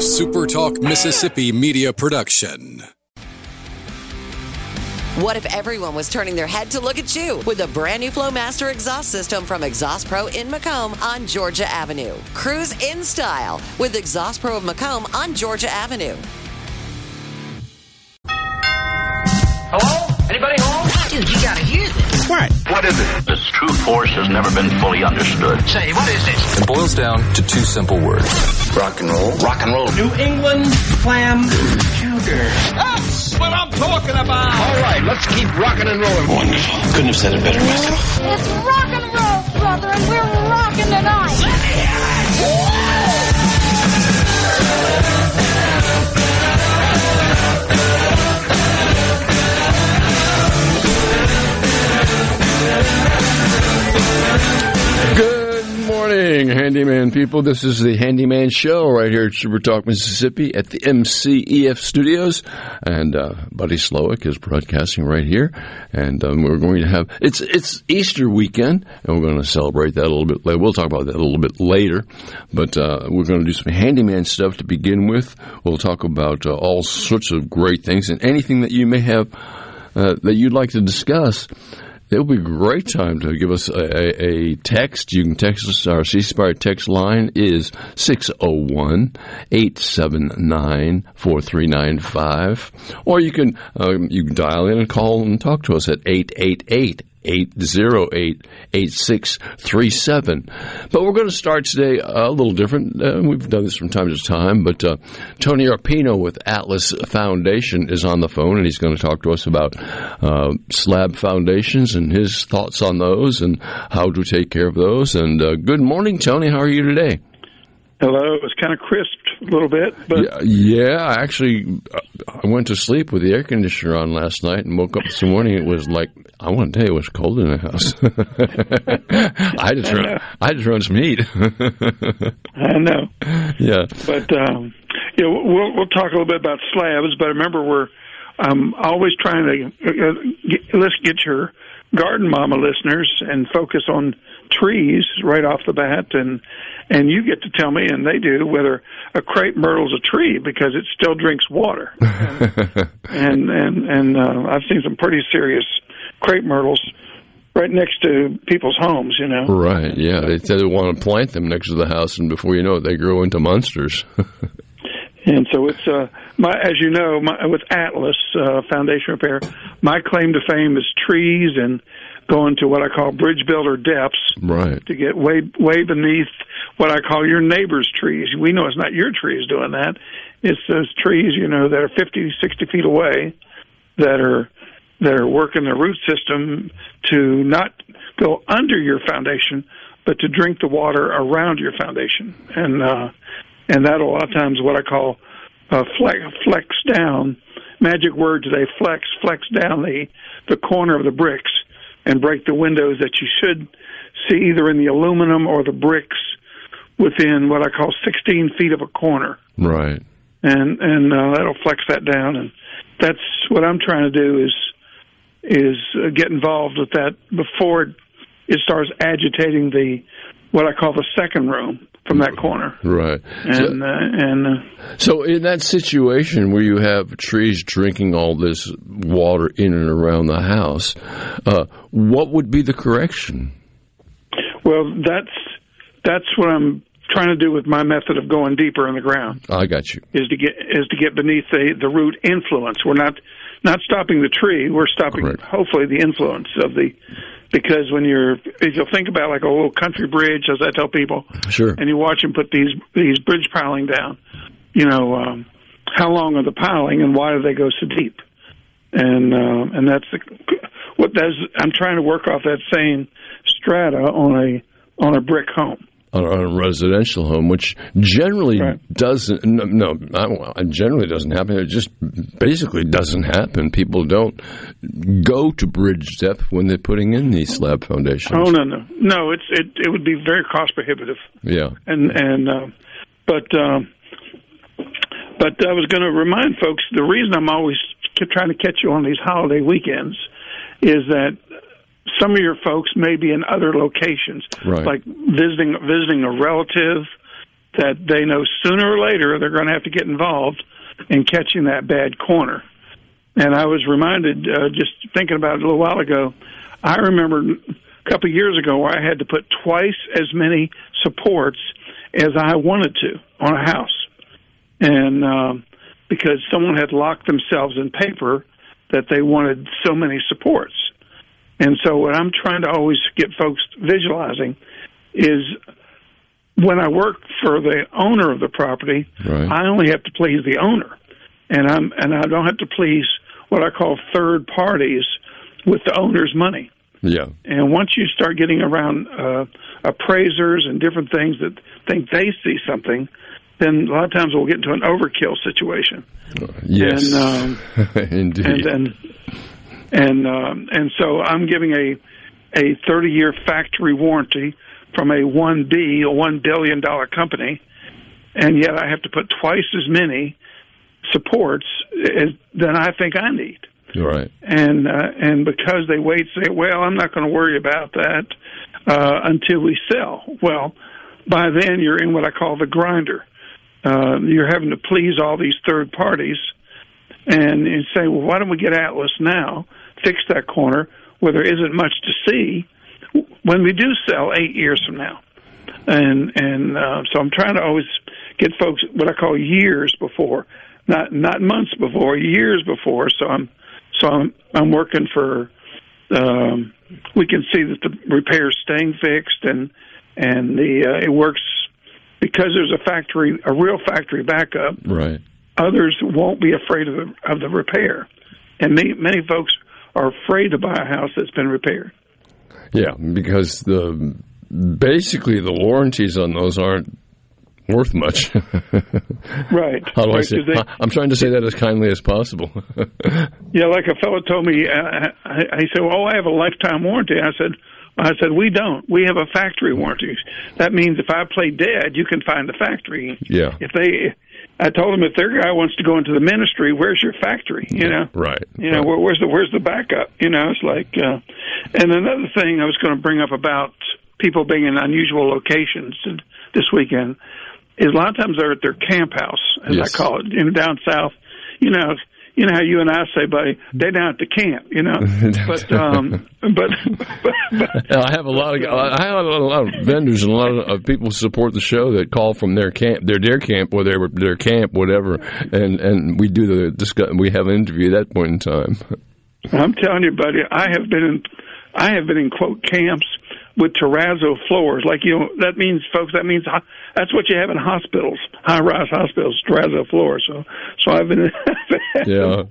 SuperTalk Mississippi media production. What if everyone was turning their head to look at you with a brand new Flowmaster exhaust system from Exhaust Pro in McComb on Georgia Avenue? Cruise in style with Exhaust Pro of McComb on Georgia Avenue. What? What is it? Its true force has never been fully understood. Say, what is this? It boils down to two simple words. Rock and roll. Rock and roll. New England clam chowder. That's what I'm talking about. All right, let's keep rocking and rolling. Wonderful. Couldn't have said it better myself. It's rock and roll, brother, and we're rocking tonight. Good morning, handyman people. This is the Handyman Show right here at Super Talk, Mississippi at the MCEF studios. And uh, Buddy Slowick is broadcasting right here. And um, we're going to have, it's it's Easter weekend, and we're going to celebrate that a little bit later. We'll talk about that a little bit later. But uh, we're going to do some handyman stuff to begin with. We'll talk about uh, all sorts of great things and anything that you may have uh, that you'd like to discuss. It'll be a great time to give us a, a, a text. You can text us. Our C Spire text line is 601 879 4395. Or you can, um, you can dial in and call and talk to us at 888 808 8637. But we're going to start today a little different. Uh, we've done this from time to time, but uh, Tony Arpino with Atlas Foundation is on the phone, and he's going to talk to us about uh, slab foundations and his thoughts on those and how to take care of those. And uh, good morning, Tony. How are you today? Hello. It was kind of crisped a little bit, but Yeah, yeah, actually, uh, I went to sleep with the air conditioner on last night and woke up this morning. It was like I want to tell you, it was cold in the house. I had to turn, I to turn some heat. I know. yeah, But um, know, we'll we'll talk a little bit about slabs. But remember, we're um, always trying to uh, get, let's get your garden mama listeners and focus on trees right off the bat, and and you get to tell me, and they do, whether a crepe myrtle's a tree because it still drinks water. and and and uh, I've seen some pretty serious crepe myrtles right next to people's homes. You know. right. Yeah, they said they want to plant them next to the house, and before you know it, they grow into monsters. And so it's uh, my, as you know, my, with Atlas uh, Foundation Repair, my claim to fame is trees and going to what I call bridge builder depths right. to get way way beneath what I call your neighbor's trees. We know it's not your trees doing that; it's those trees, you know, that are 50, 60 feet away that are that are working their root system to not go under your foundation, but to drink the water around your foundation. And uh, and that a lot of times what I call uh, flex, flex down. Magic word today: flex, flex down the the corner of the bricks and break the windows that you should see either in the aluminum or the bricks within what I call 16 feet of a corner, Right. and and uh, that'll flex that down. And that's what I'm trying to do is is uh, get involved with that before it, it starts agitating the what I call the second room from that corner. Right. So, And uh, and uh, so, in that situation where you have trees drinking all this water in and around the house, uh, what would be the correction? well, that's that's what I'm trying to do with my method of going deeper in the ground. I got you. is to get is to get beneath the the root influence. We're not not stopping the tree. We're stopping Correct. hopefully the influence of the because when you're if you'll think about like a little country bridge, as I tell people, Sure. and you watch them put these these bridge piling down, you know um, how long are the piling and why do they go so deep? And uh, and that's the, what that's I'm trying to work off that same strata on a on a brick home. On on a residential home, which generally Right. doesn't. No, no not, well, it generally doesn't happen. It just basically doesn't happen. People don't go to bridge depth when they're putting in these slab foundations. Oh no no no! It's it it would be very cost prohibitive. Yeah, and and uh, but um, but I was going to remind folks the reason I'm always trying to catch you on these holiday weekends is that some of your folks may be in other locations, Right. like visiting visiting a relative, that they know sooner or later they're going to have to get involved in catching that bad corner. And I was reminded, uh, just thinking about it a little while ago, I remember a couple of years ago where I had to put twice as many supports as I wanted to on a house. And um, because someone had locked themselves in paper that they wanted so many supports. And so what I'm trying to always get folks visualizing is when I work for the owner of the property, Right. I only have to please the owner. And I'm and I don't have to please what I call third parties with the owner's money. Yeah. And once you start getting around uh, appraisers and different things that think they see something, then a lot of times we'll get into an overkill situation. Yes. And, um, Indeed. and then and um, and so I'm giving a a 30 year factory warranty from a 1B, a one billion dollar company, and yet I have to put twice as many supports as, than I think I need. right. And uh, and because they wait, say, well, I'm not going to worry about that uh, until we sell. Well, by then you're in what I call the grinder. Uh, you're having to please all these third parties, and you say, well, why don't we get Atlas now, fix that corner where there isn't much to see when we do sell eight years from now. And and uh, so I'm trying to always get folks what I call years before, not not months before, years before. So I'm so I'm I'm working for. Um, we can see that the repair's staying fixed, and and the uh, it works because there's a factory, a real factory backup. Right. Others won't be afraid of the of the repair, and many many folks are afraid to buy a house that's been repaired. Yeah, because the basically the warranties on those aren't worth much. Right. How do I Right, say? 'cause they- I'm trying to say that as kindly as possible. Yeah, like a fellow told me, uh, I, I said, "Oh, I have a lifetime warranty." I said, "I said we don't. We have a factory warranty. That means if I play dead, you can find the factory. Yeah. If they, I told them if their guy wants to go into the ministry, where's your factory? You know, right. you know, where, where's the where's the backup? You know, it's like, uh, and another thing I was going to bring up about people being in unusual locations this weekend is a lot of times they're at their camp house, as Yes. I call it, you know, down south. You know, you know how you and I say, buddy, they're down at the camp. You know, but um, but, but, but I have a lot of I have a lot of vendors and a lot of people who support the show that call from their camp, their their camp, or their their camp, whatever, and and we do the discuss. We have an interview at that point in time. I'm telling you, buddy, I have been in, I have been in quote camps with terrazzo floors. Like you know, that means, folks, that means that's what you have in hospitals, high-rise hospitals, terrazzo floors. So, so I've been. Yeah.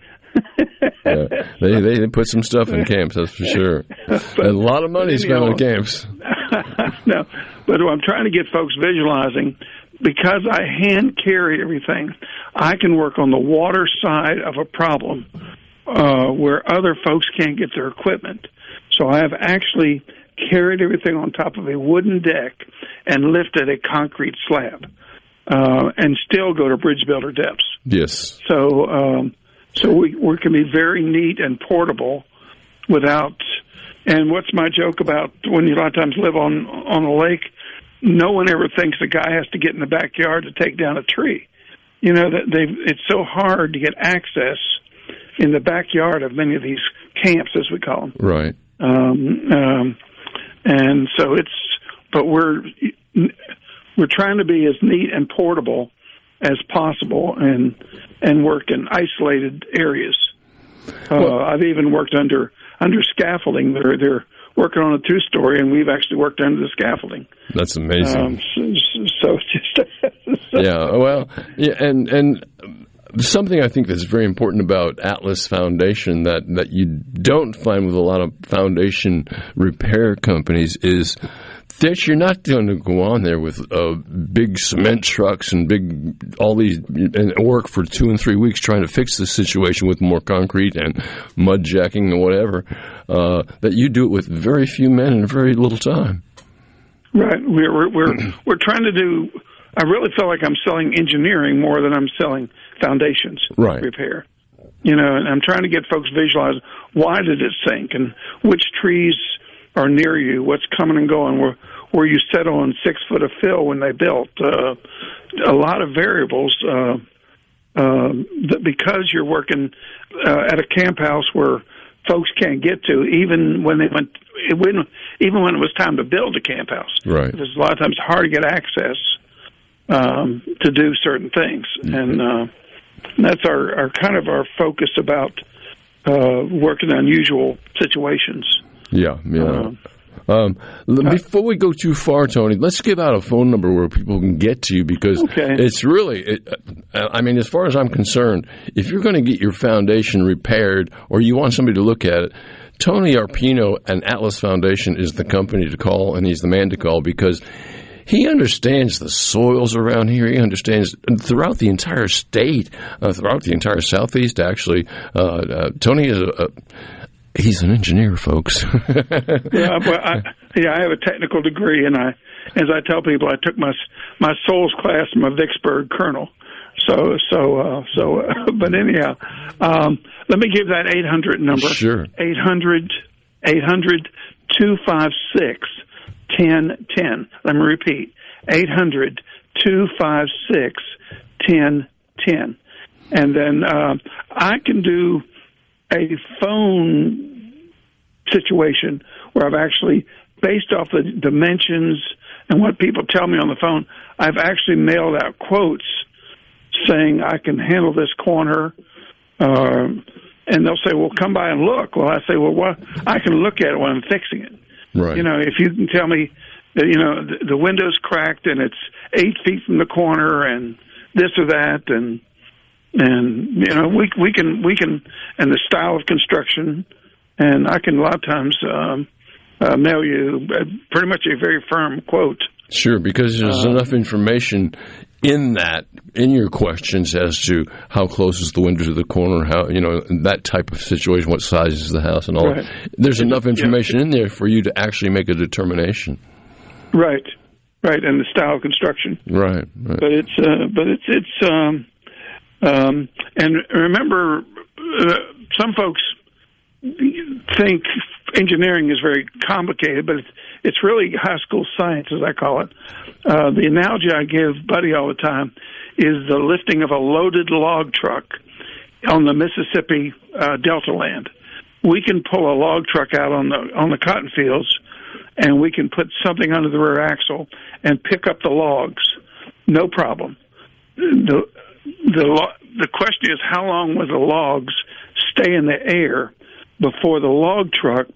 yeah. They, they put some stuff in camps, that's for sure. And a lot of money spent on camps. no, but I'm trying to get folks visualizing because I hand carry everything. I can work on the water side of a problem uh, where other folks can't get their equipment. So I have actually carried everything on top of a wooden deck and lifted a concrete slab, uh, and still go to bridge builder depths. Yes. So, um, so we, we can be very neat and portable without. And what's my joke about when you a lot of times live on on a lake? No one ever thinks a guy has to get in the backyard to take down a tree. You know that they it's so hard to get access in the backyard of many of these camps, as we call them. Right. Um, um, and so it's, but we're we're trying to be as neat and portable as possible, and and work in isolated areas. Uh, I've even worked under under scaffolding. They're they're working on a two story, and we've actually worked under the scaffolding. That's amazing. Um, so, so it's just yeah, well, yeah, and and something I think that's very important about Atlas Foundation that that you don't find with a lot of foundation repair companies is that you're not going to go on there with uh, big cement trucks and big all these and work for two and three weeks trying to fix the situation with more concrete and mud jacking or whatever. Uh, that you do it with very few men in very little time. Right. We're we're we're, we're trying to do. I really feel like I'm selling engineering more than I'm selling foundations Right. repair. You know, and I'm trying to get folks visualize why did it sink and which trees are near you, what's coming and going. We're or you settle on six foot of fill when they built. Uh, a lot of variables. Uh, uh, that because you're working uh, at a camp house where folks can't get to, even when they went, when, even when it was time to build a camp house. Right. Because a lot of times it's hard to get access um, to do certain things, mm-hmm. and uh, that's our, our kind of our focus about uh, working in unusual situations. Yeah, yeah. Uh, um, before we go too far, Tony, let's give out a phone number where people can get to you because okay. it's really, it, uh, I mean, as far as I'm concerned, if you're going to get your foundation repaired or you want somebody to look at it, Tony Arpino and Atlas Foundation is the company to call, and he's the man to call because he understands the soils around here. He understands throughout the entire state, uh, throughout the entire southeast. Actually, uh, uh, Tony is a, a He's an engineer, folks. yeah, but I, yeah, I have a technical degree, and I, as I tell people, I took my my soils class from a Vicksburg colonel. So, so, uh, so, uh, but anyhow, um, let me give that 800 number. Sure. 800, 800 256 1010. Let me repeat 800 256 1010. And then uh, I can do a phone situation where I've actually, based off the dimensions and what people tell me on the phone, I've actually mailed out quotes saying I can handle this corner. Uh, and they'll say, "Well, come by and look." Well, I say, "Well, what? I can look at it when I'm fixing it." Right. You know, if you can tell me you know the, the window's cracked and it's eight feet from the corner and this or that, and and you know we we can we can and the style of construction, and I can a lot of times um, uh, mail you pretty much a very firm quote. Sure, because there's uh, enough information in that in your questions as to how close is the window to the corner, how you know that type of situation, what size is the house, and all. Right. There's enough information yeah. in there for you to actually make a determination. Right, right, and the style of construction. Right, right. But it's uh, but it's it's um, um, and remember, uh, some folks think engineering is very complicated, but it's, it's really high school science, as I call it. Uh, the analogy I give Buddy all the time is the lifting of a loaded log truck on the Mississippi uh, Delta land. We can pull a log truck out on the on the cotton fields, and we can put something under the rear axle and pick up the logs, no problem. The the the question is how long will the logs stay in the air before the log truck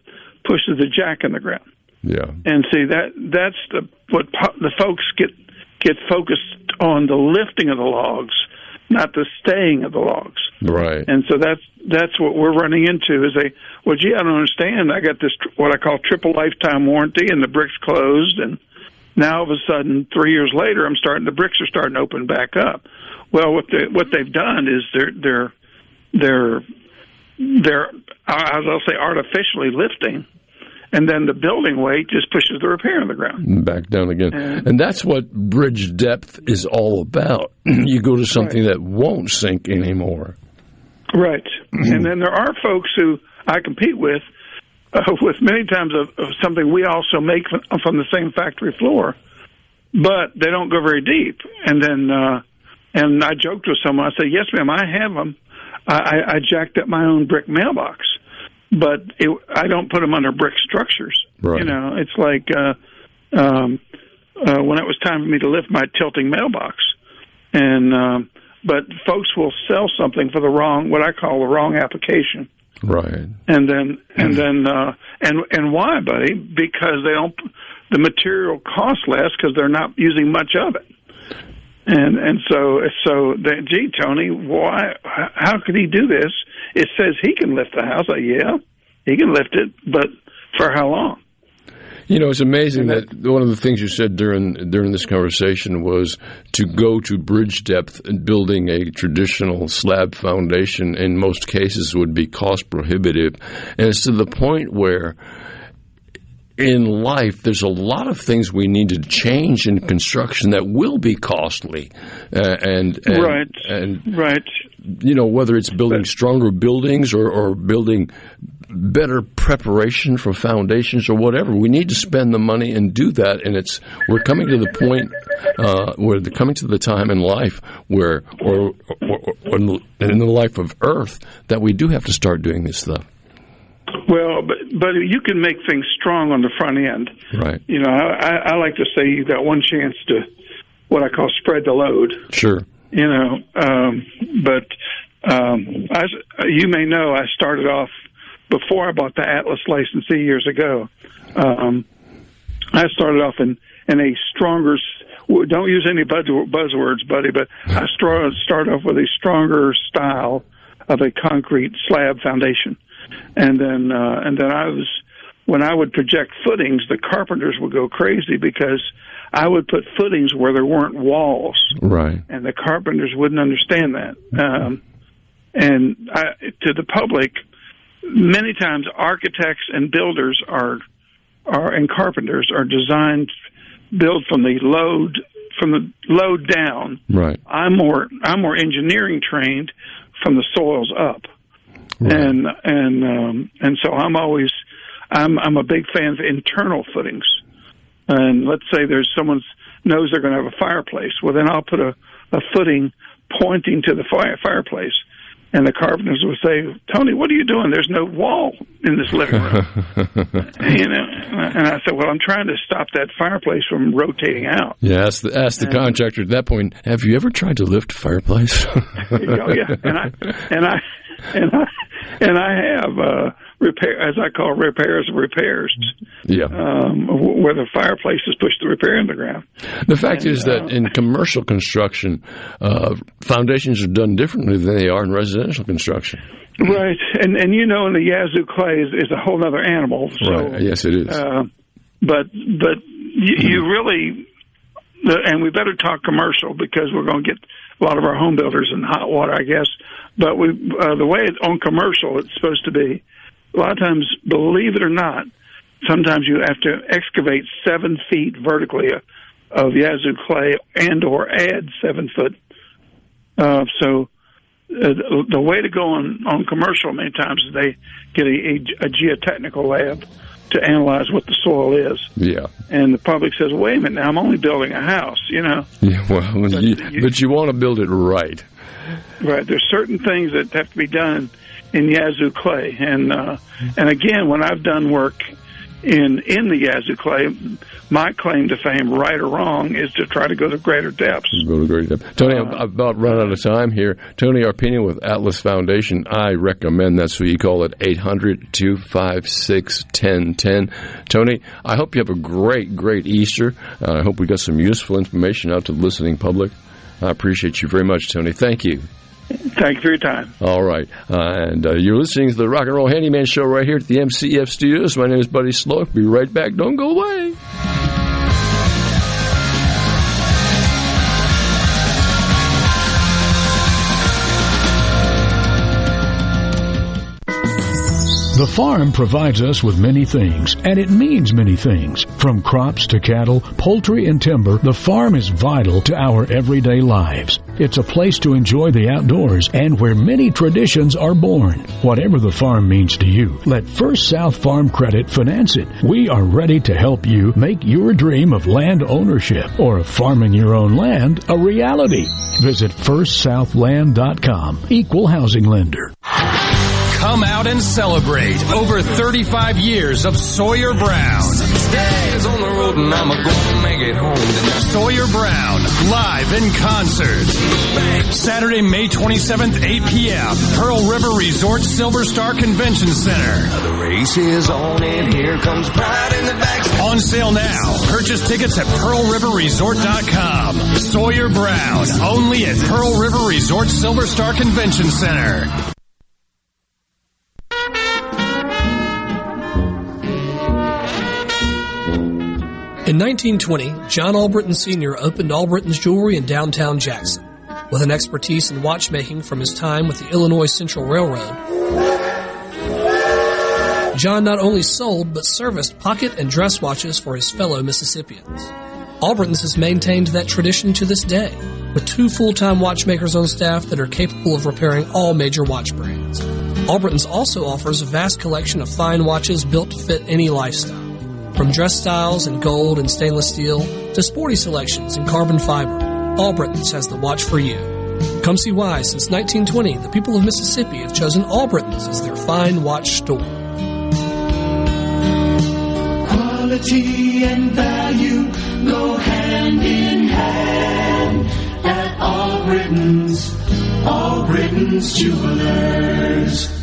pushes the jack in the ground? Yeah. And see that that's the what po- the folks get get focused on the lifting of the logs, not the staying of the logs. Right. And so that's that's what we're running into is a well, gee, I don't understand. I got this what I call triple lifetime warranty, and the bricks closed, and now all of a sudden, three years later, I'm starting the bricks are starting to open back up. Well, what they what they've done is they're they're they're they're as I'll say artificially lifting, and then the building weight just pushes the repair in the ground back down again. And, and that's what bridge depth is all about. you go to something right. that won't sink anymore. Right, and then there are folks who I compete with. Uh, with many times of, of something we also make from, from the same factory floor, but they don't go very deep. And then uh, and I joked with someone. I said, "Yes, ma'am, I have them. I, I jacked up my own brick mailbox, but it, I don't put them under brick structures. Right. You know, it's like uh, um, uh, when it was time for me to lift my tilting mailbox, and um, but folks will sell something for the wrong, what I call the wrong application. Right. And then and then uh, and and why, buddy? Because they don't. The material costs less because they're not using much of it. And and so so that gee Tony, why? How could he do this? It says he can lift the house. Like, yeah, he can lift it, but for how long? You know, it's amazing that, that, one of the things you said during during this conversation was to go to bridge depth and building a traditional slab foundation in most cases would be cost prohibitive, and it's to the point where in life, there's a lot of things we need to change in construction that will be costly, uh, and, and, right, and right. You know, whether it's building stronger buildings or, or building better preparation for foundations or whatever. We need to spend the money and do that. And it's we're coming to the point uh, where the coming to the time in life where, or, or, or in the life of Earth, that we do have to start doing this stuff. Well, but but you can make things strong on the front end. Right. You know, I, I like to say you got one chance to what I call spread the load. Sure. You know, um, but um, I, you may know I started off before I bought the Atlas licensee years ago. Um, I started off in in a stronger. Don't use any buzzwords, buddy, but I started start off with a stronger style of a concrete slab foundation, and then uh, and then I was when I would project footings, the carpenters would go crazy because I would put footings where there weren't walls, right? And the carpenters wouldn't understand that. Um, and I, to the public, many times architects and builders are are and carpenters are designed build from the load from the load down. Right. I'm more I'm more engineering trained from the soils up. Right. And and um and so I'm always I'm I'm a big fan of internal footings. And let's say there's someone's knows they're going to have a fireplace. Well, then I'll put a, a footing pointing to the fire, fireplace and the carpenters would say, "Tony, what are you doing? There's no wall in this living room." you know, and I said, "Well, I'm trying to stop that fireplace from rotating out." Yeah, ask the, ask the and, contractor at that point. Have you ever tried to lift a fireplace? oh yeah, and I and I and I and I have uh, repair, as I call repairs repairs. Yeah. Um, where the fireplace is pushed the repair in the ground. The fact and, is that uh, in commercial construction, uh, foundations are done differently than they are in residential construction. Right, and and you know, in the Yazoo clay is, is a whole other animal. So, right. Yes, it is. Uh, but but you, you really, and we better talk commercial because we're going to get a lot of our home builders in hot water, I guess. But we uh, the way it's on commercial, it's supposed to be a lot of times, believe it or not, sometimes you have to excavate seven feet vertically of yazoo clay and or add seven foot. Uh, so uh, the way to go on, on commercial many times is they get a, a, a geotechnical lab to analyze what the soil is. Yeah. And the public says, wait a minute, now I'm only building a house, you know. Yeah, well, but you, you, but you want to build it right. Right. There's certain things that have to be done in Yazoo clay. And uh, and again, when I've done work in in the Yazoo clay, my claim to fame, right or wrong, is to try to go to greater depths. Go to greater depths. Tony, uh, I've about run out of time here. Tony Arpino with Atlas Foundation. I recommend that's what you call it 800 256 1010. Tony, I hope you have a great, great Easter. Uh, I hope we got some useful information out to the listening public. I appreciate you very much, Tony. Thank you. Thank you for your time. All right. Uh, and uh, you're listening to the Rock and Roll Handyman Show right here at the MCF Studios. My name is Buddy Slowick. Be right back. Don't go away. The farm provides us with many things, and it means many things. From crops to cattle, poultry, and timber, the farm is vital to our everyday lives. It's a place to enjoy the outdoors and where many traditions are born. Whatever the farm means to you, let First South Farm Credit finance it. We are ready to help you make your dream of land ownership or of farming your own land a reality. Visit firstsouthland.com. Equal housing lender. Come out and celebrate over 35 years of Sawyer Brown. Days on the road and I'm gonna make it home tonight. Sawyer Brown, live in concert. Saturday, May 27th, 8 p.m. Pearl River Resort Silver Star Convention Center. The race is on and here comes pride in the back. On sale now. Purchase tickets at PearlRiverResort.com. Sawyer Brown, only at Pearl River Resort Silver Star Convention Center. In 1920, John Albritton Sr. opened Albritton's Jewelry in downtown Jackson. With an expertise in watchmaking from his time with the Illinois Central Railroad, John not only sold but serviced pocket and dress watches for his fellow Mississippians. Albritton's has maintained that tradition to this day, with two full-time watchmakers on staff that are capable of repairing all major watch brands. Albritton's also offers a vast collection of fine watches built to fit any lifestyle. From dress styles in gold and stainless steel to sporty selections in carbon fiber, Albritton's has the watch for you. Come see why, since 1920, the people of Mississippi have chosen Albritton's as their fine watch store. Quality and value go hand in hand at Albritton's. Albritton's Jewelers.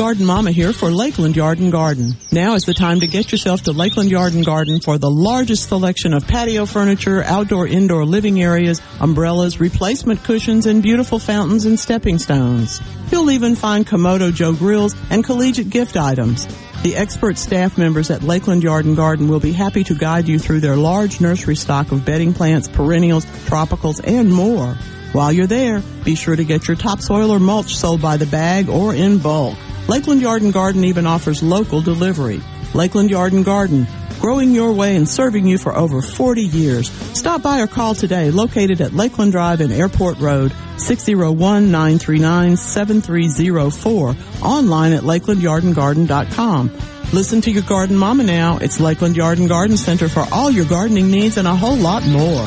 Garden Mama here for Lakeland Yard and Garden. Now is the time to get yourself to Lakeland Yard and Garden for the largest selection of patio furniture, outdoor indoor living areas, umbrellas, replacement cushions, and beautiful fountains and stepping stones. You'll even find Kamado Joe grills and collegiate gift items. The expert staff members at Lakeland Yard and Garden will be happy to guide you through their large nursery stock of bedding plants, perennials, tropicals, and more. While you're there, be sure to get your topsoil or mulch sold by the bag or in bulk. Lakeland Yard and Garden even offers local delivery. Lakeland Yard and Garden, growing your way and serving you for over 40 years. Stop by or call today, located at Lakeland Drive and Airport Road, 601-939-7304, online at lakelandyardandgarden.com. Listen to your garden mama now. It's Lakeland Yard and Garden Center for all your gardening needs and a whole lot more.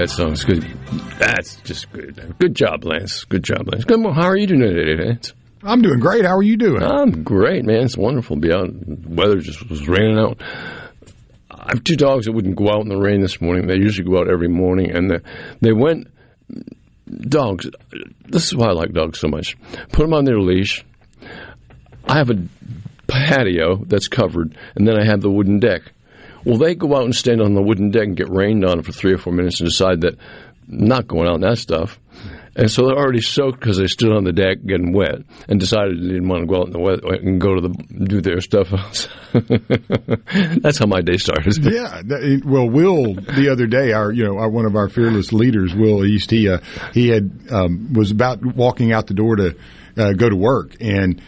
That song. It's good. That's just good. Good job, Lance. Good job, Lance. Good. Well, how are you doing today, Lance? I'm doing great. How are you doing? I'm great, man. It's wonderful to be out. The weather just was raining out. I have two dogs that wouldn't go out in the rain this morning. They usually go out every morning, and they, they went. Dogs. This is why I like dogs so much. Put them on their leash. I have a patio that's covered, and then I have the wooden deck. Well, they go out and stand on the wooden deck and get rained on for three or four minutes and decide that not going out in that stuff. And so they're already soaked because they stood on the deck getting wet and decided they didn't want to go out in the wet and go to the do their stuff. That's how my day started. yeah. that- Well, Will the other day, our you know our, one of our fearless leaders, Will East, he uh, he had um, was about walking out the door to uh, go to work, and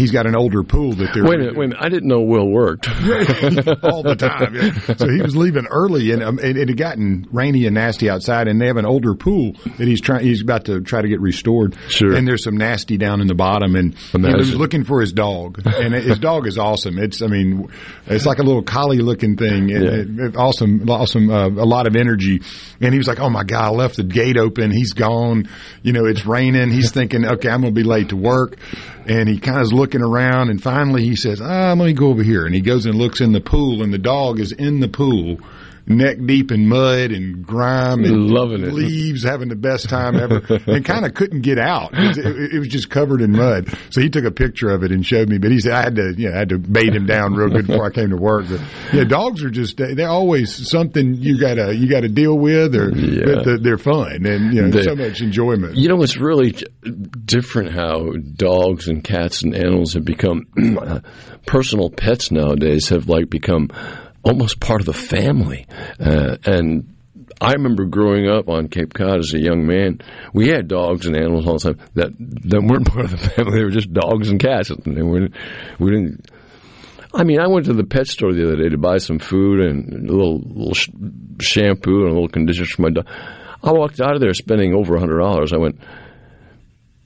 he's got an older pool that they're Wait a minute, wait a minute. I didn't know Will worked. all the time. yeah. So he was leaving early, and um, and it had gotten rainy and nasty outside, and they have an older pool that he's trying. He's about to try to get restored. Sure. And there's some nasty down in the bottom, and he was looking for his dog, and his dog is awesome. It's I mean, it's like a little collie looking thing, and it- it- awesome, awesome, uh, a lot of energy. And he was like, "Oh my god, I left the gate open. He's gone. You know, it's raining. He's thinking, okay, I'm going to be late to work." And he kind of is looking around, and finally he says, "Ah, let me go over here." And he goes and looks in the pool, and the dog is in the pool, neck deep in mud and grime and Loving it. leaves, having the best time ever, and kind of couldn't get out. It, it- it was just covered in mud. So he took a picture of it and showed me. But he said I had to, you know, I had to bait him down real good before I came to work. But yeah, dogs are just they- they're always something you gotta you gotta deal with, or but they're- they're fun and you know They- so much enjoyment. You know, it's really different how dogs and cats and animals have become personal pets nowadays. Have like become almost part of the family, uh, and I remember growing up on Cape Cod as a young man. We had dogs and animals all the time that that weren't part of the family. They were just dogs and cats. And they weren't. We didn't. I mean, I went to the pet store the other day to buy some food and a little, little sh- shampoo and a little conditioner for my dog. I walked out of there spending over a hundred dollars. I went,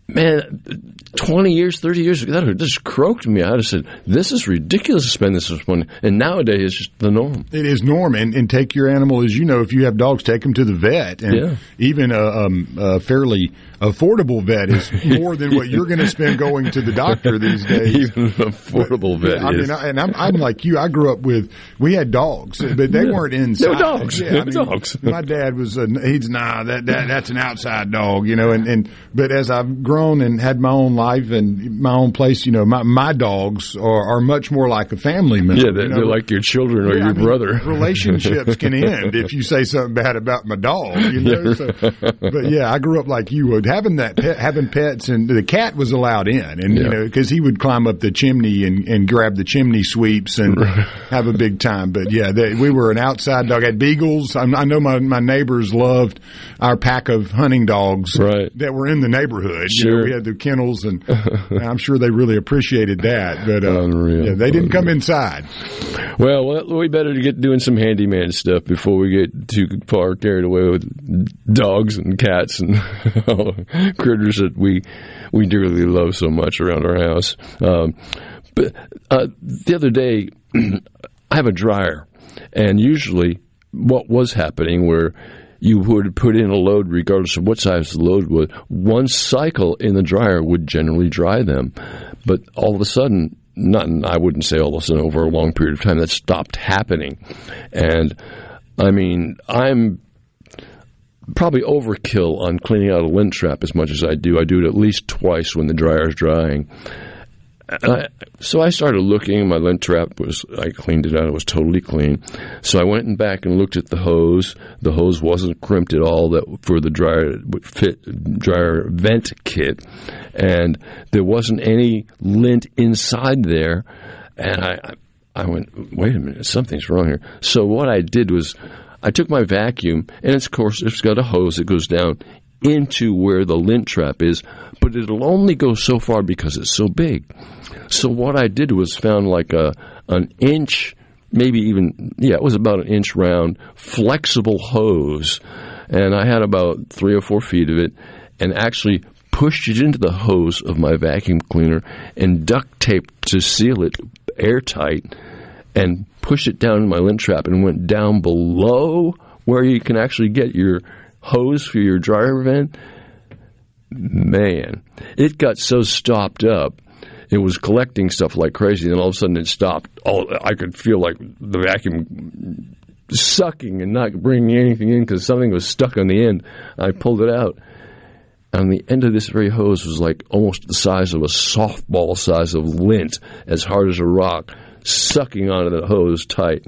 man, 20 years, 30 years ago, that just croaked me. out. I just said, this is ridiculous to spend this much money. And nowadays, it's just the norm. It is norm. And, and take your animal, as you know, if you have dogs, take them to the vet. And Yeah. even a, um, a fairly affordable vet is more than what you're going to spend going to the doctor these days. Even an affordable vet I mean, I, and I'm, I'm like you. I grew up with we had dogs, but they Yeah. weren't inside. They were dogs. Yeah, I mean, dogs. My dad was a, he's nah that, that that's an outside dog, you know. And, and but as I've grown and had my own life and my own place, you know, my my dogs are, are much more like a family member. yeah, they're, you know? they're like your children or Yeah, your I mean, brother. relationships can end if you say something bad about my dog. You know, so, but yeah, I grew up like you would, having that pet, having pets, and the cat was allowed in, and you know, because he would climb up the chimney and, and grab the chimney sweeps and have a big time. But yeah, they, we were an outside dog. I had beagles. I, I know my my neighbors loved our pack of hunting dogs Right. that were in the neighborhood. You know, Sure. we had the kennels, and I'm sure they really appreciated that. But uh, Unreal. yeah, they didn't come inside. Well, well, we better get doing some handyman stuff before we get too far carried away with dogs and cats and critters that we we dearly love so much around our house. Um, but uh, the other day, I have a dryer, and usually, what was happening where you would put in a load, regardless of what size the load was, one cycle in the dryer would generally dry them. But all of a sudden, not I wouldn't say all of a sudden over a long period of time that stopped happening, and I mean I'm probably overkill on cleaning out a lint trap as much as I do. I do it at least twice when the dryer's drying. I, so I started looking. My lint trap was I cleaned it out. It was totally clean. So I went back and looked at the hose. The hose wasn't crimped at all. That for the dryer fit dryer vent kit, and there wasn't any lint inside there. And I, I went, wait a minute, something's wrong here. So what I did was, I took my vacuum, and of course it's got a hose that goes down into where the lint trap is, but it'll only go so far because it's so big. So what I did was found like a an inch, maybe even yeah, it was about an inch round, flexible hose, and I had about three or four feet of it, and actually pushed it into the hose of my vacuum cleaner and duct taped to seal it airtight, and pushed it down in my lint trap and went down below where you can actually get your hose for your dryer vent, man, it got so stopped up. It was collecting stuff like crazy, and all of a sudden it stopped. All I could feel like the vacuum sucking and not bringing anything in because something was stuck on the end. I pulled it out, and the end of this very hose was like almost the size of a softball size of lint, as hard as a rock, sucking onto the hose tight.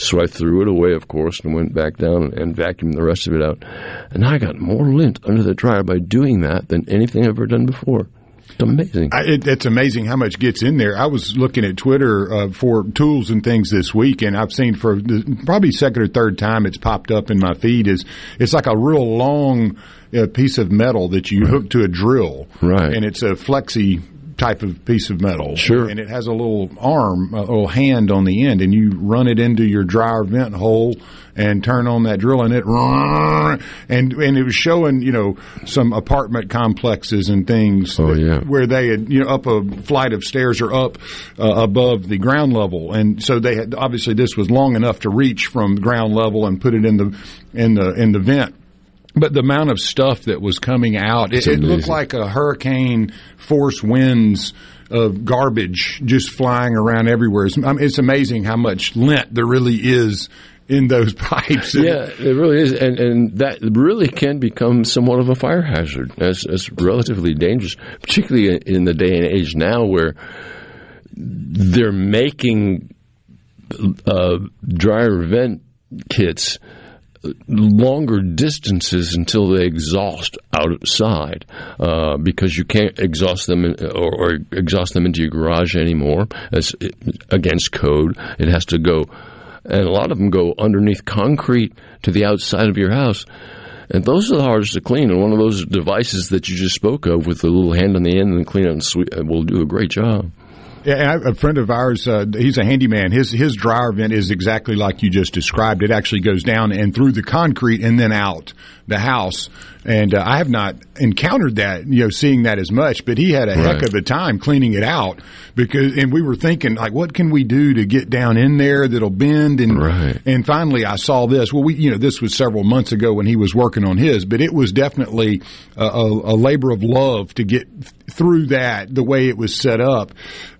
So I threw it away, of course, and went back down and vacuumed the rest of it out. And I got more lint under the dryer by doing that than anything I've ever done before. It's amazing. I, it, it's amazing how much gets in there. I was looking at Twitter uh, for tools and things this week, and I've seen for the, probably second or third time it's popped up in my feed. Is it's like a real long uh, piece of metal that you hook to a drill, Right. And it's a flexi type of piece of metal, Sure. And it has a little arm, a little hand on the end, and you run it into your dryer vent hole and turn on that drill, and it and and it was showing you know some apartment complexes and things Oh, that- yeah. where they had you know up a flight of stairs or up uh, above the ground level, and so they had obviously this was long enough to reach from ground level and put it in the in the in the vent. But the amount of stuff that was coming out, it, it looked like a hurricane force winds of garbage just flying around everywhere. It's, I mean, it's amazing how much lint there really is in those pipes. Yeah, it really is, and and that really can become somewhat of a fire hazard. It's, it's relatively dangerous, particularly in the day and age now where they're making uh, dryer vent kits longer distances until they exhaust outside uh, because you can't exhaust them in, or, or exhaust them into your garage anymore. It's against code. It has to go and a lot of them go underneath concrete to the outside of your house. And those are the hardest to clean. And one of those devices that you just spoke of with the little hand on the end and clean it and sweep, will do a great job. Yeah, a friend of ours, uh, he's a handyman. His his dryer vent is exactly like you just described. It actually goes down and through the concrete and then out the house. And uh, I have not encountered that, you know, seeing that as much. But he had a right. heck of a time cleaning it out because, and we were thinking like, what can we do to get down in there that'll bend? And right. and finally, I saw this. Well, we, you know, this was several months ago when he was working on his, but it was definitely a, a, a labor of love to get through that the way it was set up.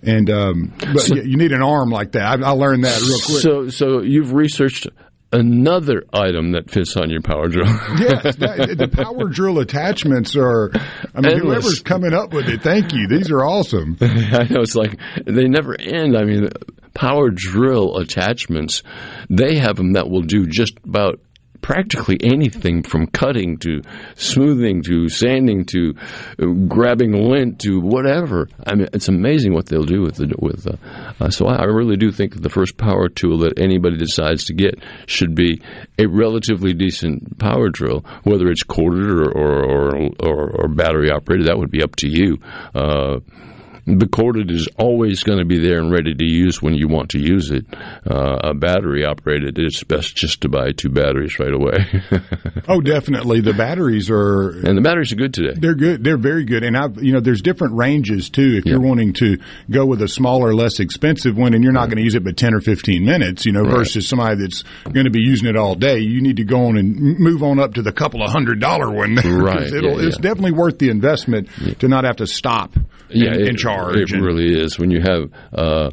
And um, but so, you need an arm like that. I, I learned that real quick. So, so you've researched another item that fits on your power drill. yes, that, the power drill attachments are. I mean, Endless. whoever's coming up with it, thank you. These are awesome. I know it's like they never end. I mean, power drill attachments, they have them that will do just about practically anything from cutting to smoothing to sanding to uh, grabbing lint to whatever. I mean, it's amazing what they'll do with the with. Uh, uh, so I, really do think that the first power tool that anybody decides to get should be a relatively decent power drill, whether it's corded or or, or, or battery operated. That would be up to you. Uh, the corded is always going to be there and ready to use when you want to use it. Uh, a battery operated, it's best just to buy two batteries right away. oh, definitely. The batteries are, and the batteries are good today. They're good. They're very good. And I've, you know, there's different ranges too. If you're wanting to go with a smaller, less expensive one, and you're not right. going to use it but ten or fifteen minutes, you know, right. versus somebody that's going to be using it all day, you need to go on and move on up to the couple of hundred dollar one. right. Yeah, yeah. It's definitely worth the investment to not have to stop yeah, and, and charge. It and, really is when you have. Uh,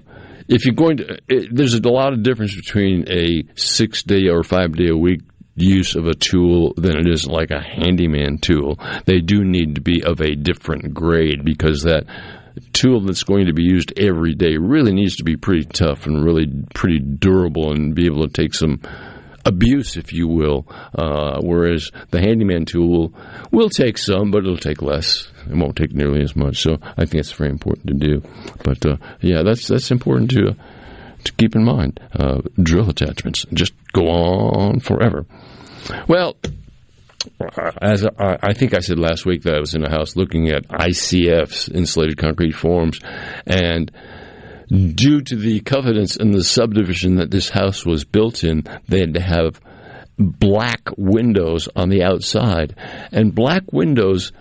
if you're going to, it, there's a lot of difference between a six day or five day a week use of a tool than it is like a handyman tool. They do need to be of a different grade because that tool that's going to be used every day really needs to be pretty tough and really pretty durable and be able to take some abuse, if you will. Uh, whereas the handyman tool will, take some, but it'll take less. It won't take nearly as much. So I think it's very important to do. But uh, yeah, that's that's important to to keep in mind. Uh, drill attachments just go on forever. Well, as I, I, think I said last week that I was in a house looking at ICFs, insulated concrete forms, and due to the covenants in the subdivision that this house was built in, they had to have black windows on the outside, and black windows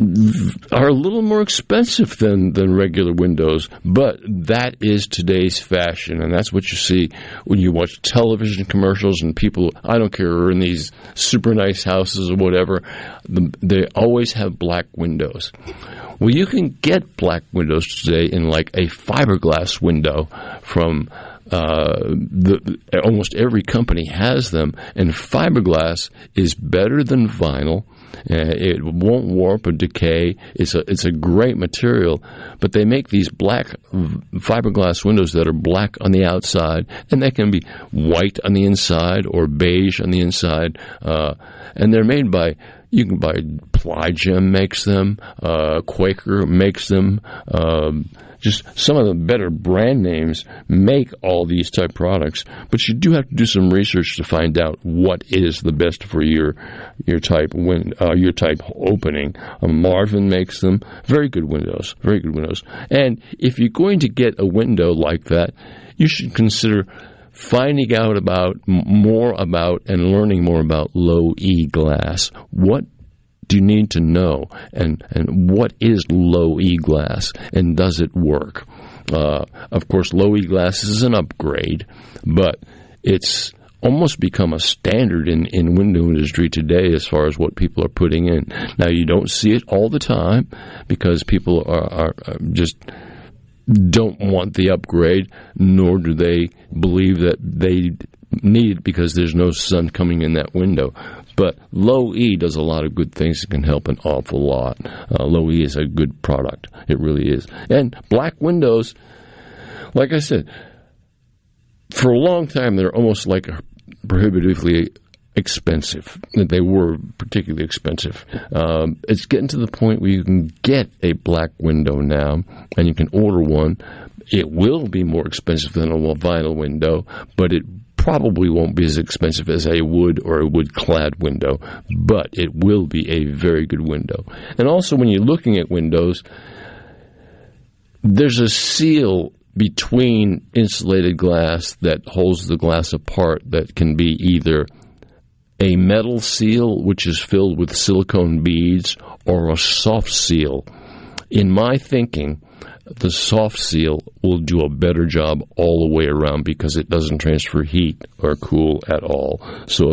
are a little more expensive than, than regular windows, but that is today's fashion, and that's what you see when you watch television commercials and people, I don't care, are in these super nice houses or whatever, they always have black windows. Well, you can get black windows today in like a fiberglass window from uh, the, almost every company has them, and fiberglass is better than vinyl. Uh, it won't warp or decay. It's a it's a great material, but they make these black fiberglass windows that are black on the outside, and they can be white on the inside or beige on the inside, uh, and they're made by you can buy Ply makes them, uh, Quaker makes them. Um, just some of the better brand names make all these type products, but you do have to do some research to find out what is the best for your your type win, uh, your type opening. Uh, Marvin makes them very good windows, very good windows. And if you're going to get a window like that, you should consider finding out about more about and learning more about low E glass. What do you need to know? And, and what is low E glass and does it work? Uh, of course, low E glass is an upgrade, but it's almost become a standard in, in window industry today as far as what people are putting in. Now, you don't see it all the time because people are, are, are just don't want the upgrade, nor do they believe that they need it because there's no sun coming in that window. But Low E does a lot of good things that can help an awful lot. Uh, Low E is a good product. It really is. And black windows, like I said, for a long time they're almost like prohibitively expensive. They were particularly expensive. Um, it's getting to the point where you can get a black window now, and you can order one It will be more expensive than a vinyl window, but it probably won't be as expensive as a wood or a wood clad window, but it will be a very good window. And also, when you're looking at windows, there's a seal between insulated glass that holds the glass apart that can be either a metal seal, which is filled with silicone beads, or a soft seal. In my thinking, the soft seal will do a better job all the way around because it doesn't transfer heat or cool at all. So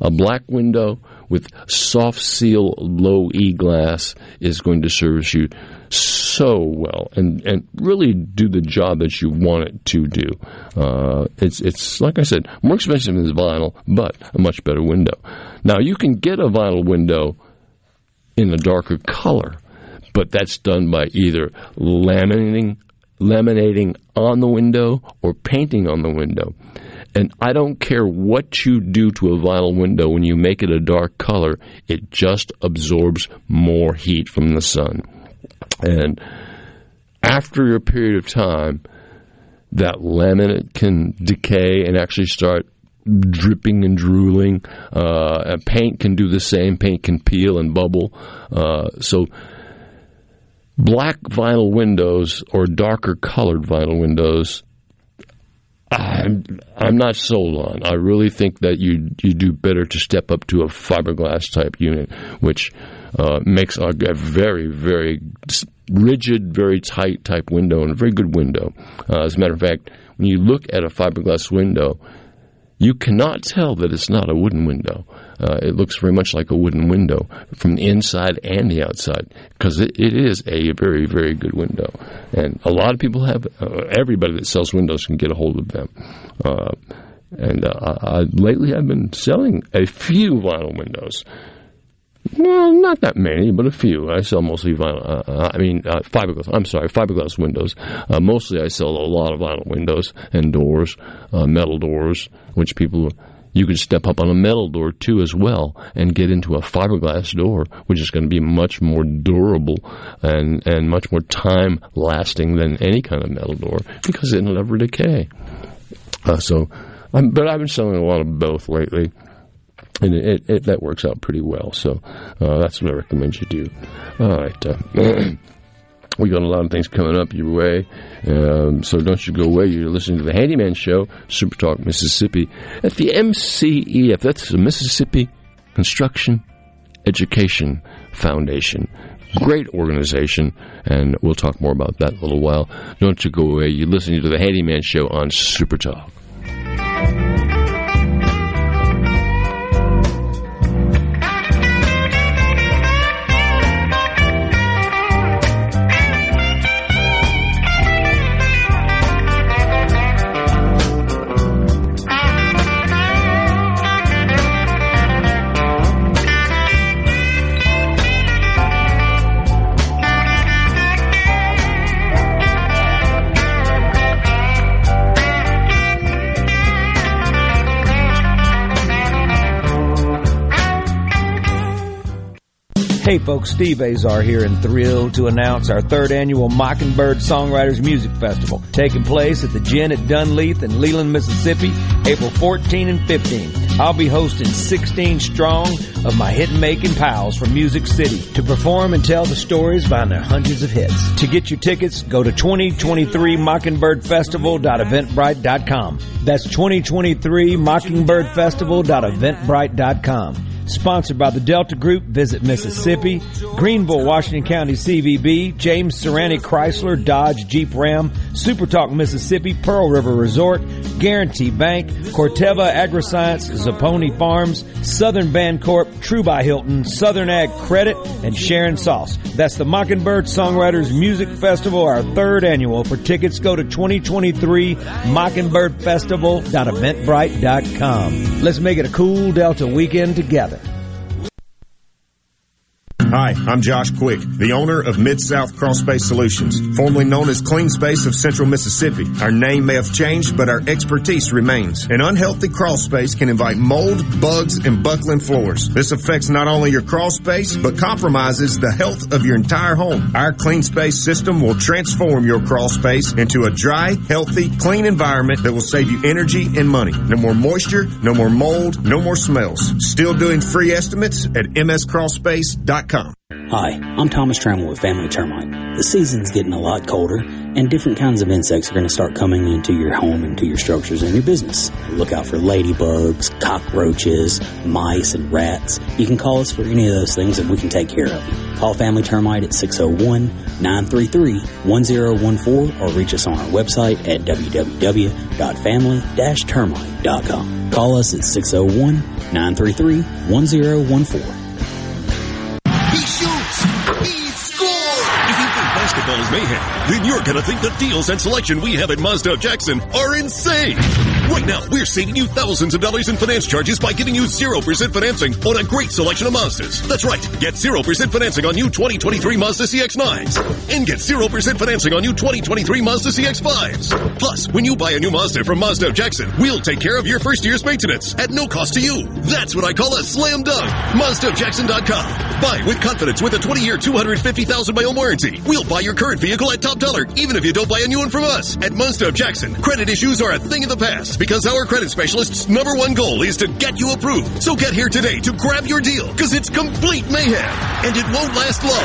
a black window with soft seal low E glass is going to service you so well and, and really do the job that you want it to do. Uh, it's it's like I said, more expensive than vinyl, but a much better window. Now you can get a vinyl window in a darker color but that's done by either laminating laminating on the window or painting on the window. And I don't care what you do to a vinyl window when you make it a dark color, it just absorbs more heat from the sun. And after a period of time, that laminate can decay and actually start dripping and drooling. Uh, paint can do the same. Paint can peel and bubble. Uh, so black vinyl windows or darker colored vinyl windows I'm I'm not sold on. I really think that you you do better to step up to a fiberglass type unit, which uh, makes a, a, very very rigid, very tight type window and a very good window. Uh, as a matter of fact, when you look at a fiberglass window, you cannot tell that it's not a wooden window. Uh, it looks very much like a wooden window from the inside and the outside because it, it is a very, very good window. And a lot of people have, uh, everybody that sells windows can get a hold of them. Uh, and uh, I, lately I've been selling a few vinyl windows. Well, not that many, but a few. I sell mostly vinyl. Uh, uh I mean, uh, fiberglass. I'm sorry, fiberglass windows. Uh, mostly, I sell a lot of vinyl windows and doors, uh, metal doors, which people you could step up on a metal door too as well and get into a fiberglass door, which is going to be much more durable and, and much more time lasting than any kind of metal door because it'll never decay. Uh, so, um, but I've been selling a lot of both lately. And it, it, that works out pretty well. So uh, that's what I recommend you do. All right. Uh, We got a lot of things coming up your way, um, so don't you go away. You're listening to the Handyman Show, Super Talk Mississippi, at the MCEF. That's the Mississippi Construction Education Foundation. Great organization, and we'll talk more about that in a little while. Don't you go away. You're listening to the Handyman Show on Super Talk. Hey folks, Steve Azar here and thrilled to announce our third annual Mockingbird Songwriters Music Festival taking place at the Gin at Dunleith in Leland, Mississippi, April 14 and 15. I'll be hosting 16 strong of my hit-making pals from Music City to perform and tell the stories behind their hundreds of hits. To get your tickets, go to 2023mockingbirdfestival.eventbrite.com. That's 2023 mockingbirdfestival.eventbrite.com. Sponsored by the Delta Group, Visit Mississippi, Greenville, Washington County CVB, James Serrani Chrysler, Dodge, Jeep Ram, Super Talk Mississippi, Pearl River Resort, Guarantee Bank, Corteva AgriScience, Zapponi Farms, Southern Bancorp, True by Hilton, Southern Ag Credit, and Sharon Sauce. That's the Mockingbird Songwriters Music Festival, our third annual. For tickets, go to 2023 mockingbirdfestival.eventbrite.com. Let's make it a cool Delta weekend together. Hi, I'm Josh Quick, the owner of Mid-South Crawl Space Solutions, formerly known as Clean Space of Central Mississippi. Our name may have changed, but our expertise remains. An unhealthy crawl space can invite mold, bugs, and buckling floors. This affects not only your crawl space, but compromises the health of your entire home. Our Clean Space system will transform your crawl space into a dry, healthy, clean environment that will save you energy and money. No more moisture, no more mold, no more smells. Still doing free estimates at mscrawlspace.com. Hi, I'm Thomas Trammell with Family Termite. The season's getting a lot colder, and different kinds of insects are going to start coming into your home, into your structures, and your business. Look out for ladybugs, cockroaches, mice, and rats. You can call us for any of those things, and we can take care of you. Call Family Termite at 601 933 1014 or reach us on our website at www.family termite.com. Call us at 601 933 1014. Then you're gonna think the deals and selection we have at Mazda of Jackson are insane. Right now, we're saving you thousands of dollars in finance charges by giving you 0% financing on a great selection of Mazdas. That's right, get 0% financing on new 2023 Mazda CX-9s. And get 0% financing on new 2023 Mazda CX-5s. Plus, when you buy a new Mazda from Mazda of Jackson, we'll take care of your first year's maintenance at no cost to you. That's what I call a slam dunk. MazdaofJackson.com. Buy with confidence with a 20-year, 250,000 mile warranty. We'll buy your current vehicle at top dollar, even if you don't buy a new one from us. At Mazda of Jackson, credit issues are a thing of the past because our credit specialist's number one goal is to get you approved. So get here today to grab your deal because it's complete mayhem and it won't last long.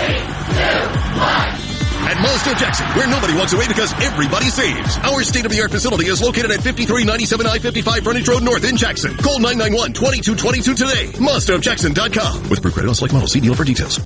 At Mazda Jackson, where nobody walks away because everybody saves. Our state-of-the-art facility is located at 5397 I-55 Frontage Road North in Jackson. Call 991-2222 today. MazdaofJackson.com. With pre-credit on select model. See deal for details.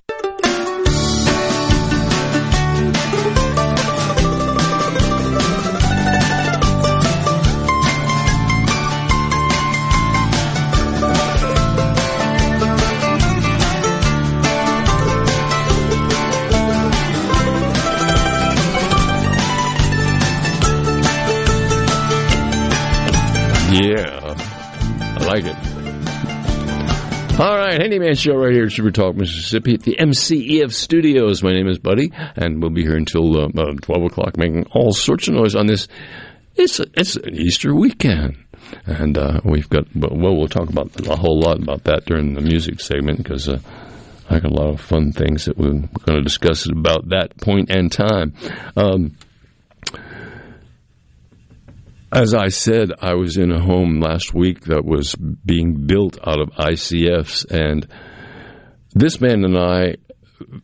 Yeah, I like it. All right, Handyman Show right here at Super Talk, Mississippi at the MCEF Studios. My name is Buddy, and we'll be here until uh, uh, 12 o'clock making all sorts of noise on this. It's, it's an Easter weekend. And uh, we've got, well, we'll talk about a whole lot about that during the music segment because uh, I got a lot of fun things that we're going to discuss about that point and time. Um, as I said, I was in a home last week that was being built out of ICFs, and this man and I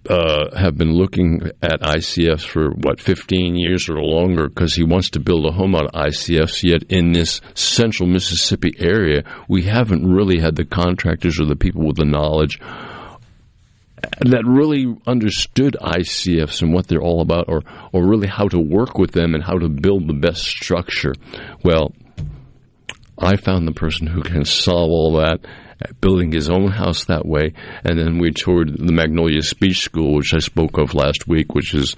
uh, have been looking at ICFs for what 15 years or longer because he wants to build a home out of ICFs. Yet in this central Mississippi area, we haven't really had the contractors or the people with the knowledge that really understood ICFs and what they're all about, or or really how to work with them and how to build the best structure. Well, I found the person who can solve all that, building his own house that way, and then we toured the Magnolia Speech School, which I spoke of last week, which is.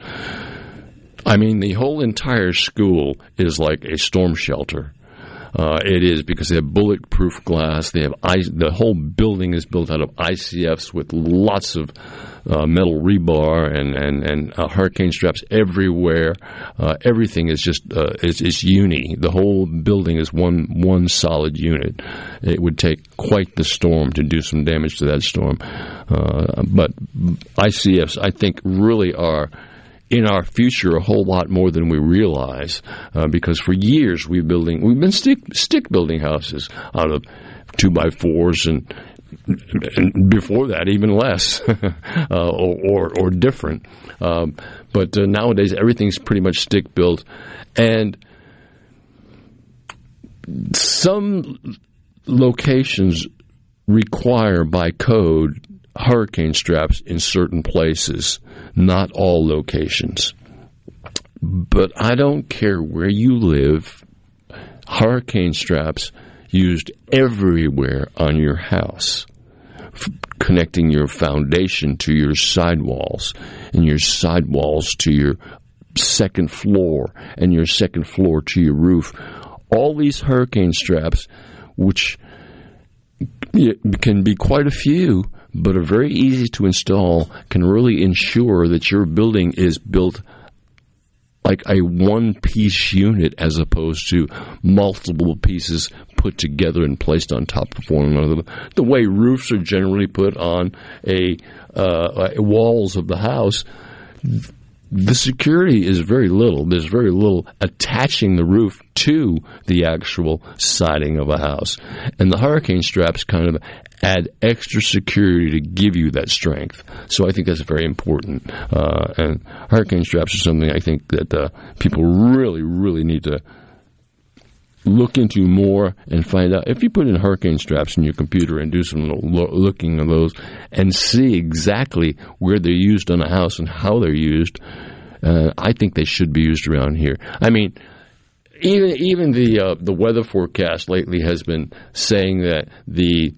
I mean, the whole entire school is like a storm shelter. Uh, it is because they have bulletproof glass. They have the whole building is built out of ICFs with lots of uh, metal rebar and and and uh, hurricane straps everywhere. Uh, everything is just uh, is, is uni. The whole building is one one solid unit. It would take quite the storm to do some damage to that storm. Uh, but ICFs, I think, really are in our future a whole lot more than we realize uh, because for years we've building we've been stick stick building houses out of two by fours and, and before that even less uh, or, or, or different. Um, but uh, nowadays everything's pretty much stick built. And some locations require by code hurricane straps in certain places, not all locations. But I don't care where you live, hurricane straps used everywhere on your house, f- connecting your foundation to your sidewalls and your sidewalls to your second floor and your second floor to your roof. All these hurricane straps, which can be quite a few, but are very easy to install, can really ensure that your building is built like a one piece unit as opposed to multiple pieces put together and placed on top of one another. The way roofs are generally put on a uh, walls of the house, the security is very little. There's very little attaching the roof to the actual siding of a house. And the hurricane straps kind of add extra security to give you that strength. So I think that's very important. Uh, and hurricane straps are something I think that uh, people really, really need to look into more and find out. If you put in hurricane straps in your computer and do some lo- looking of those and see exactly where they're used on a house and how they're used, uh, I think they should be used around here. I mean, even even the uh, the weather forecast lately has been saying that the,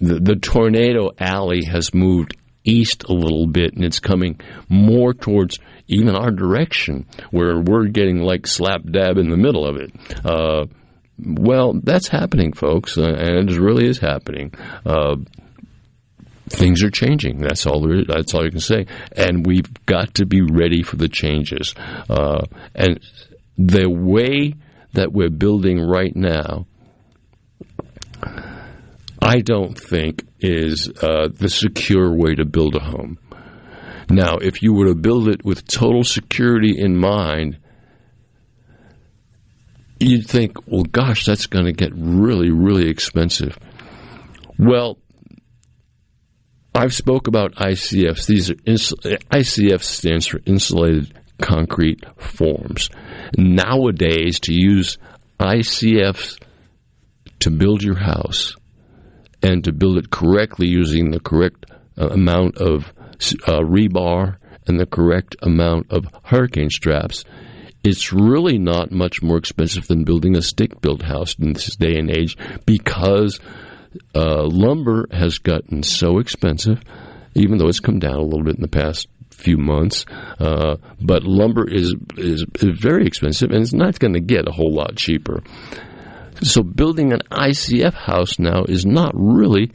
the the tornado alley has moved east a little bit and it's coming more towards even our direction where we're getting like slap dab in the middle of it. Uh, well, that's happening, folks, uh, and it really is happening. Uh, things are changing. That's all. There is, that's all you can say. And we've got to be ready for the changes. Uh, and the way that we're building right now, I don't think is uh, the secure way to build a home. Now, if you were to build it with total security in mind, you'd think, well, gosh, that's going to get really, really expensive. Well, I've spoke about ICFs. These are ICF stands for insulated concrete forms. Nowadays, to use ICFs to build your house and to build it correctly using the correct uh, amount of uh, rebar and the correct amount of hurricane straps, it's really not much more expensive than building a stick built house in this day and age because uh, lumber has gotten so expensive, even though it's come down a little bit in the past few months. Uh, but lumber is, is, is very expensive, and it's not going to get a whole lot cheaper. So building an ICF house now is not really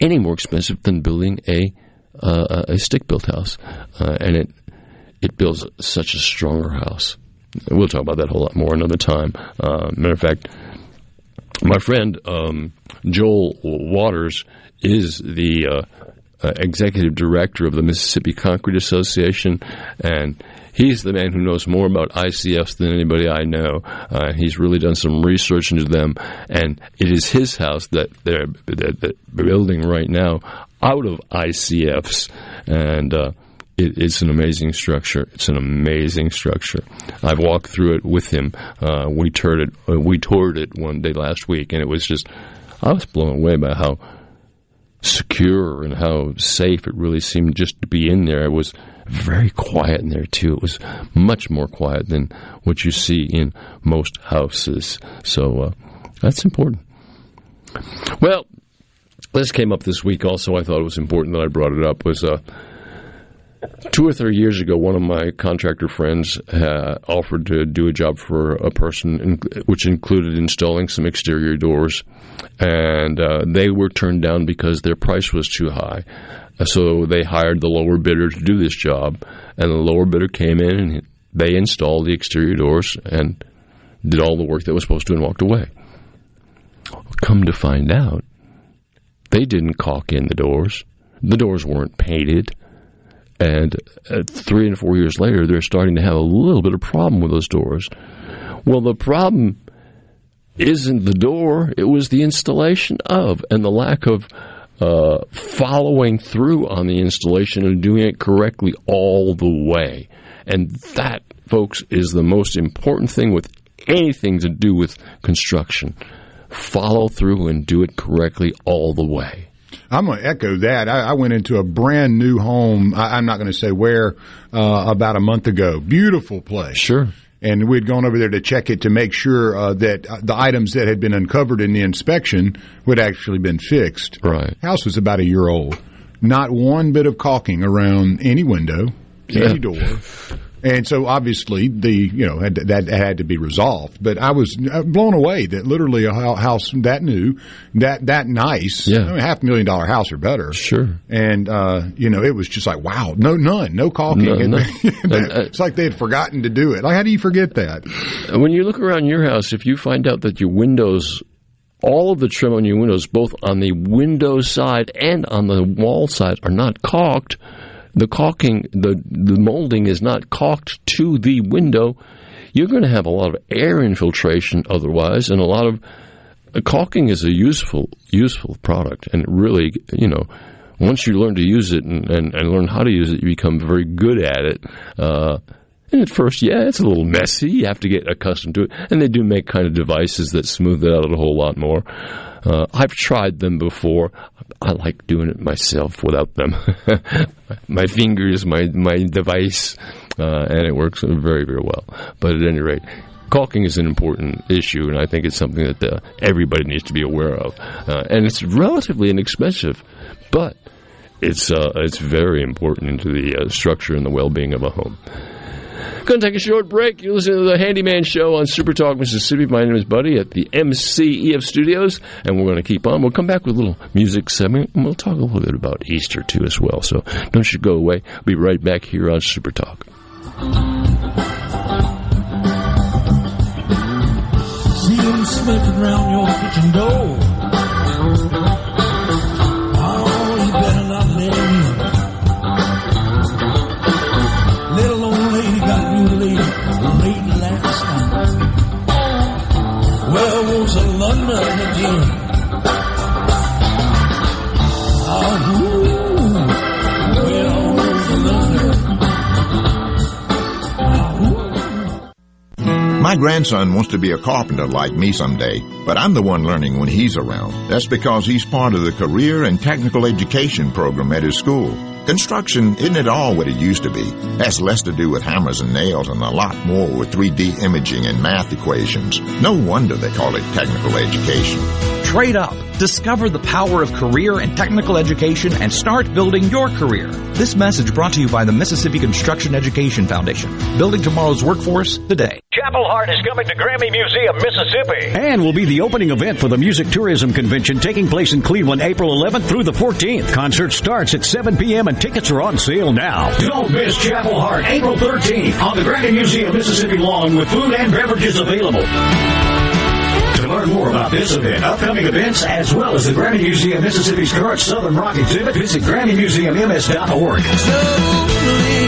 any more expensive than building a uh, a stick built house, uh, and it it builds such a stronger house. We'll talk about that a whole lot more another time. Uh, matter of fact, my friend um, Joel Waters is the uh, uh, executive director of the Mississippi Concrete Association, and he's the man who knows more about ICFs than anybody I know. Uh, he's really done some research into them, and it is his house that they're, that they're building right now out of ICFs, and uh, it, it's an amazing structure. It's an amazing structure. I've walked through it with him. Uh, we toured it. Uh, we toured it one day last week, and it was just. I was blown away by how secure and how safe it really seemed just to be in there. It was very quiet in there too. It was much more quiet than what you see in most houses. So uh, that's important. Well, this came up this week. Also, I thought it was important that I brought it up. Was uh, two or three years ago, one of my contractor friends uh, offered to do a job for a person, in, which included installing some exterior doors, and uh, they were turned down because their price was too high. Uh, So they hired the lower bidder to do this job, and the lower bidder came in and they installed the exterior doors and did all the work that was supposed to and walked away. Come to find out, they didn't caulk in the doors. The doors weren't painted. And uh, three and four years later, they're starting to have a little bit of problem with those doors. Well, the problem isn't the door, it was the installation of and the lack of uh, following through on the installation and doing it correctly all the way. And that, folks, is the most important thing with anything to do with construction. Follow through and do it correctly all the way. I'm going to echo that. I, I went into a brand new home. I, I'm not going to say where. Uh, about a month ago. Beautiful place. Sure. And we'd gone over there to check it to make sure uh, that uh, the items that had been uncovered in the inspection would actually been fixed. Right. House was about a year old. Not one bit of caulking around any window, Yeah. any door. And so obviously the you know had, that had to be resolved. But I was uh, blown away that literally a house that new, that that nice, Yeah. I mean, half million dollar house or better. Sure. And uh, you know it was just like wow, no none, no caulking. No, no. that- uh, it's like they had forgotten to do it. Like how do you forget that? When you look around your house, if you find out that your windows, all of the trim on your windows, both on the window side and on the wall side, are not caulked, the caulking, the, the molding is not caulked to the window, you're going to have a lot of air infiltration otherwise, and a lot of uh, caulking is a useful useful product, and really, you know, once you learn to use it and, and, and learn how to use it, you become very good at it. Uh, and at first, yeah, it's a little messy. You have to get accustomed to it. And they do make kind of devices that smooth it out a whole lot more. Uh, I've tried them before. I like doing it myself without them. my fingers, my my device, uh, and it works very very well. But at any rate, caulking is an important issue, and I think it's something that uh, everybody needs to be aware of. Uh, and it's relatively inexpensive, but it's uh, it's very important into the uh, structure and the well being of a home. Going to take a short break. You're listening to the Handyman Show on Super Talk Mississippi. My name is Buddy at the MCEF Studios, and we're going to keep on. We'll come back with a little music segment, and we'll talk a little bit about Easter too as well. So don't you go away. We'll be right back here on Super Talk. See them smoking round your kitchen door. My grandson wants to be a carpenter like me someday, but I'm the one learning when he's around. That's because he's part of the career and technical education program at his school. Construction isn't at all what it used to be. Has less to do with hammers and nails and a lot more with 3D imaging and math equations. No wonder they call it technical education. Trade up. Discover the power of career and technical education and start building your career. This message brought to you by the Mississippi Construction Education Foundation. Building tomorrow's workforce today. Chapel Hart is coming to Grammy Museum, Mississippi. And will be the opening event for the Music Tourism Convention taking place in Cleveland April 11th through the 14th. Concert starts at 7 p.m. and tickets are on sale now. Don't miss Chapel Hart April 13th on the Grammy Museum Mississippi lawn with food and beverages available. Learn more about this event, upcoming events, as well as the Grammy Museum Mississippi's current Southern Rock exhibit, visit GrammyMuseumMS.org.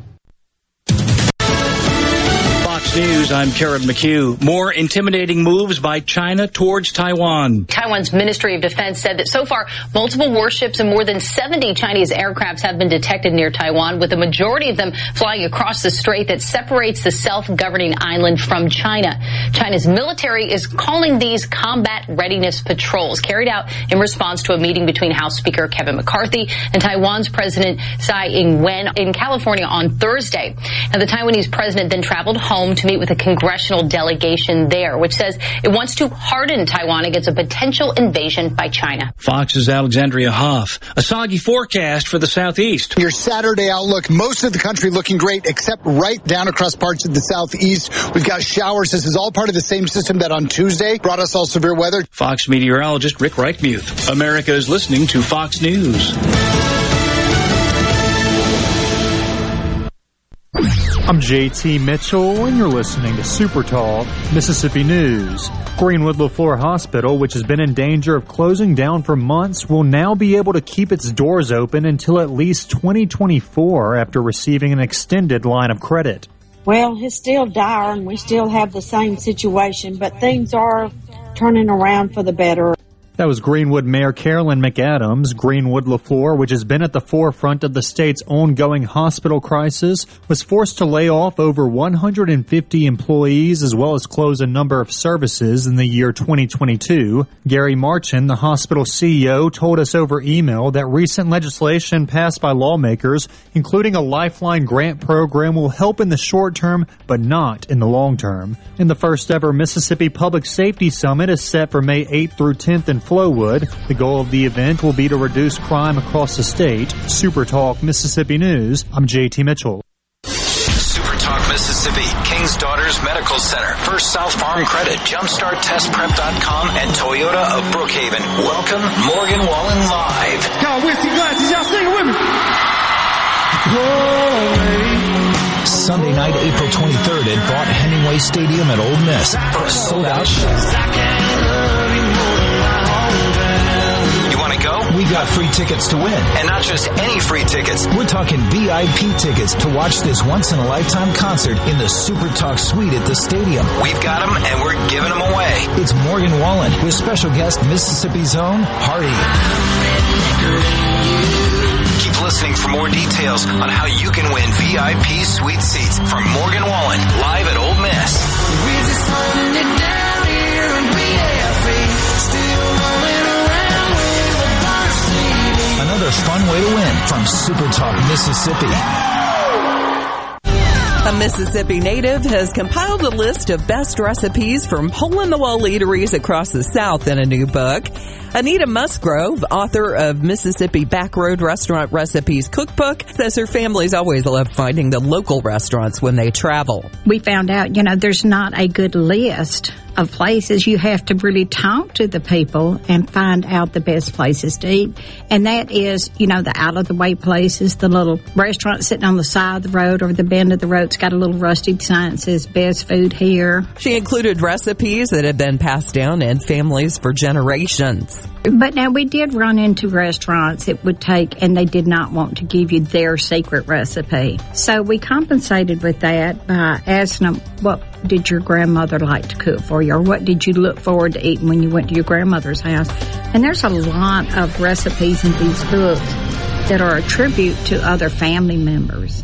News, I'm Karen McHugh. More intimidating moves by China towards Taiwan. Taiwan's Ministry of Defense said that so far, multiple warships and more than 70 Chinese aircrafts have been detected near Taiwan, with the majority of them flying across the strait that separates the self-governing island from China. China's military is calling these combat readiness patrols carried out in response to a meeting between House Speaker Kevin McCarthy and Taiwan's President Tsai Ing-wen in California on Thursday. Now, the Taiwanese president then traveled home to meet with a congressional delegation there, which says it wants to harden Taiwan against a potential invasion by China. Fox's Alexandria Hoff. A soggy forecast for the southeast. Your Saturday outlook, most of the country looking great, except right down across parts of the southeast. We've got showers. This is all part of the same system that on Tuesday brought us all severe weather. Fox meteorologist Rick Reichmuth. America is listening to Fox News. I'm JT Mitchell, and you're listening to Super Talk Mississippi News. Greenwood Leflore Hospital, which has been in danger of closing down for months, will now be able to keep its doors open until at least 2024 after receiving an extended line of credit. Well, it's still dire, and we still have the same situation, but things are turning around for the better. That was Greenwood Mayor Carolyn McAdams. Greenwood Leflore, which has been at the forefront of the state's ongoing hospital crisis, was forced to lay off over 150 employees as well as close a number of services in the year 2022. Gary Marchand, the hospital CEO, told us over email that recent legislation passed by lawmakers, including a lifeline grant program, will help in the short term, but not in the long term. In the first ever Mississippi Public Safety Summit is set for May 8th through 10th in Flowood. The goal of the event will be to reduce crime across the state. Super Talk Mississippi News. I'm JT Mitchell. Super Talk Mississippi, King's Daughters Medical Center, First South Farm Credit, JumpstartTestPrep.com, and Toyota of Brookhaven. Welcome, Morgan Wallen Live. Y'all whiskey glasses, y'all sing with me. Sunday night, April 23rd at Vaught Hemingway Stadium at Ole Miss for a sold out show. We got free tickets to win. And not just any free tickets. We're talking VIP tickets to watch this once in a lifetime concert in the Super Talk Suite at the stadium. We've got them and we're giving them away. It's Morgan Wallen with special guest Mississippi's own Hardy. Keep listening for more details on how you can win VIP suite seats from Morgan Wallen live at Ole Miss. Another fun way to win from Super Talk Mississippi. A Mississippi native has compiled a list of best recipes from hole in the wall eateries across the South in a new book. Anita Musgrove, author of Mississippi Backroad Restaurant Recipes Cookbook, says her family's always loved finding the local restaurants when they travel. We found out, you know, there's not a good list of places. You have to really talk to the people and find out the best places to eat. And that is, you know, the out of the way places, the little restaurant sitting on the side of the road or the bend of the road's got a little rusty sign that says best food here. She included recipes that have been passed down in families for generations. But now we did run into restaurants it would take and they did not want to give you their secret recipe. So we compensated with that by asking them what did your grandmother like to cook for you or what did you look forward to eating when you went to your grandmother's house. And there's a lot of recipes in these books that are a tribute to other family members.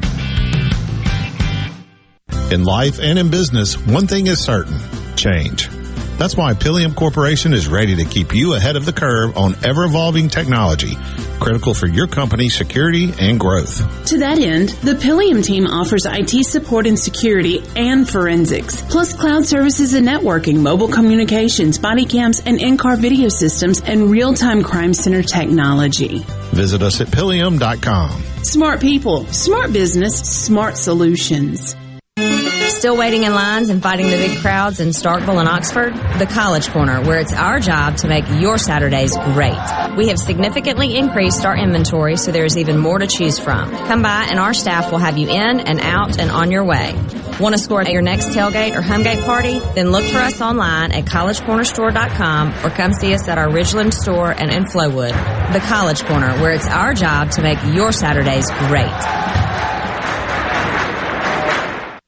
In life and in business, one thing is certain change. That's why Pileum Corporation is ready to keep you ahead of the curve on ever evolving technology, critical for your company's security and growth. To that end, the Pileum team offers IT support and security and forensics, plus cloud services and networking, mobile communications, body cams, and in-car video systems, and real-time crime center technology. Visit us at Pileum.com. Smart people, smart business, smart solutions. Still waiting in lines and fighting the big crowds in Starkville and Oxford? The College Corner, where it's our job to make your Saturdays great. We have significantly increased our inventory, so there's even more to choose from. Come by and our staff will have you in and out and on your way. Want to score at your next tailgate or homegate party? Then look for us online at collegecornerstore.com or come see us at our Ridgeland store and in Flowood. The College Corner, where it's our job to make your Saturdays great.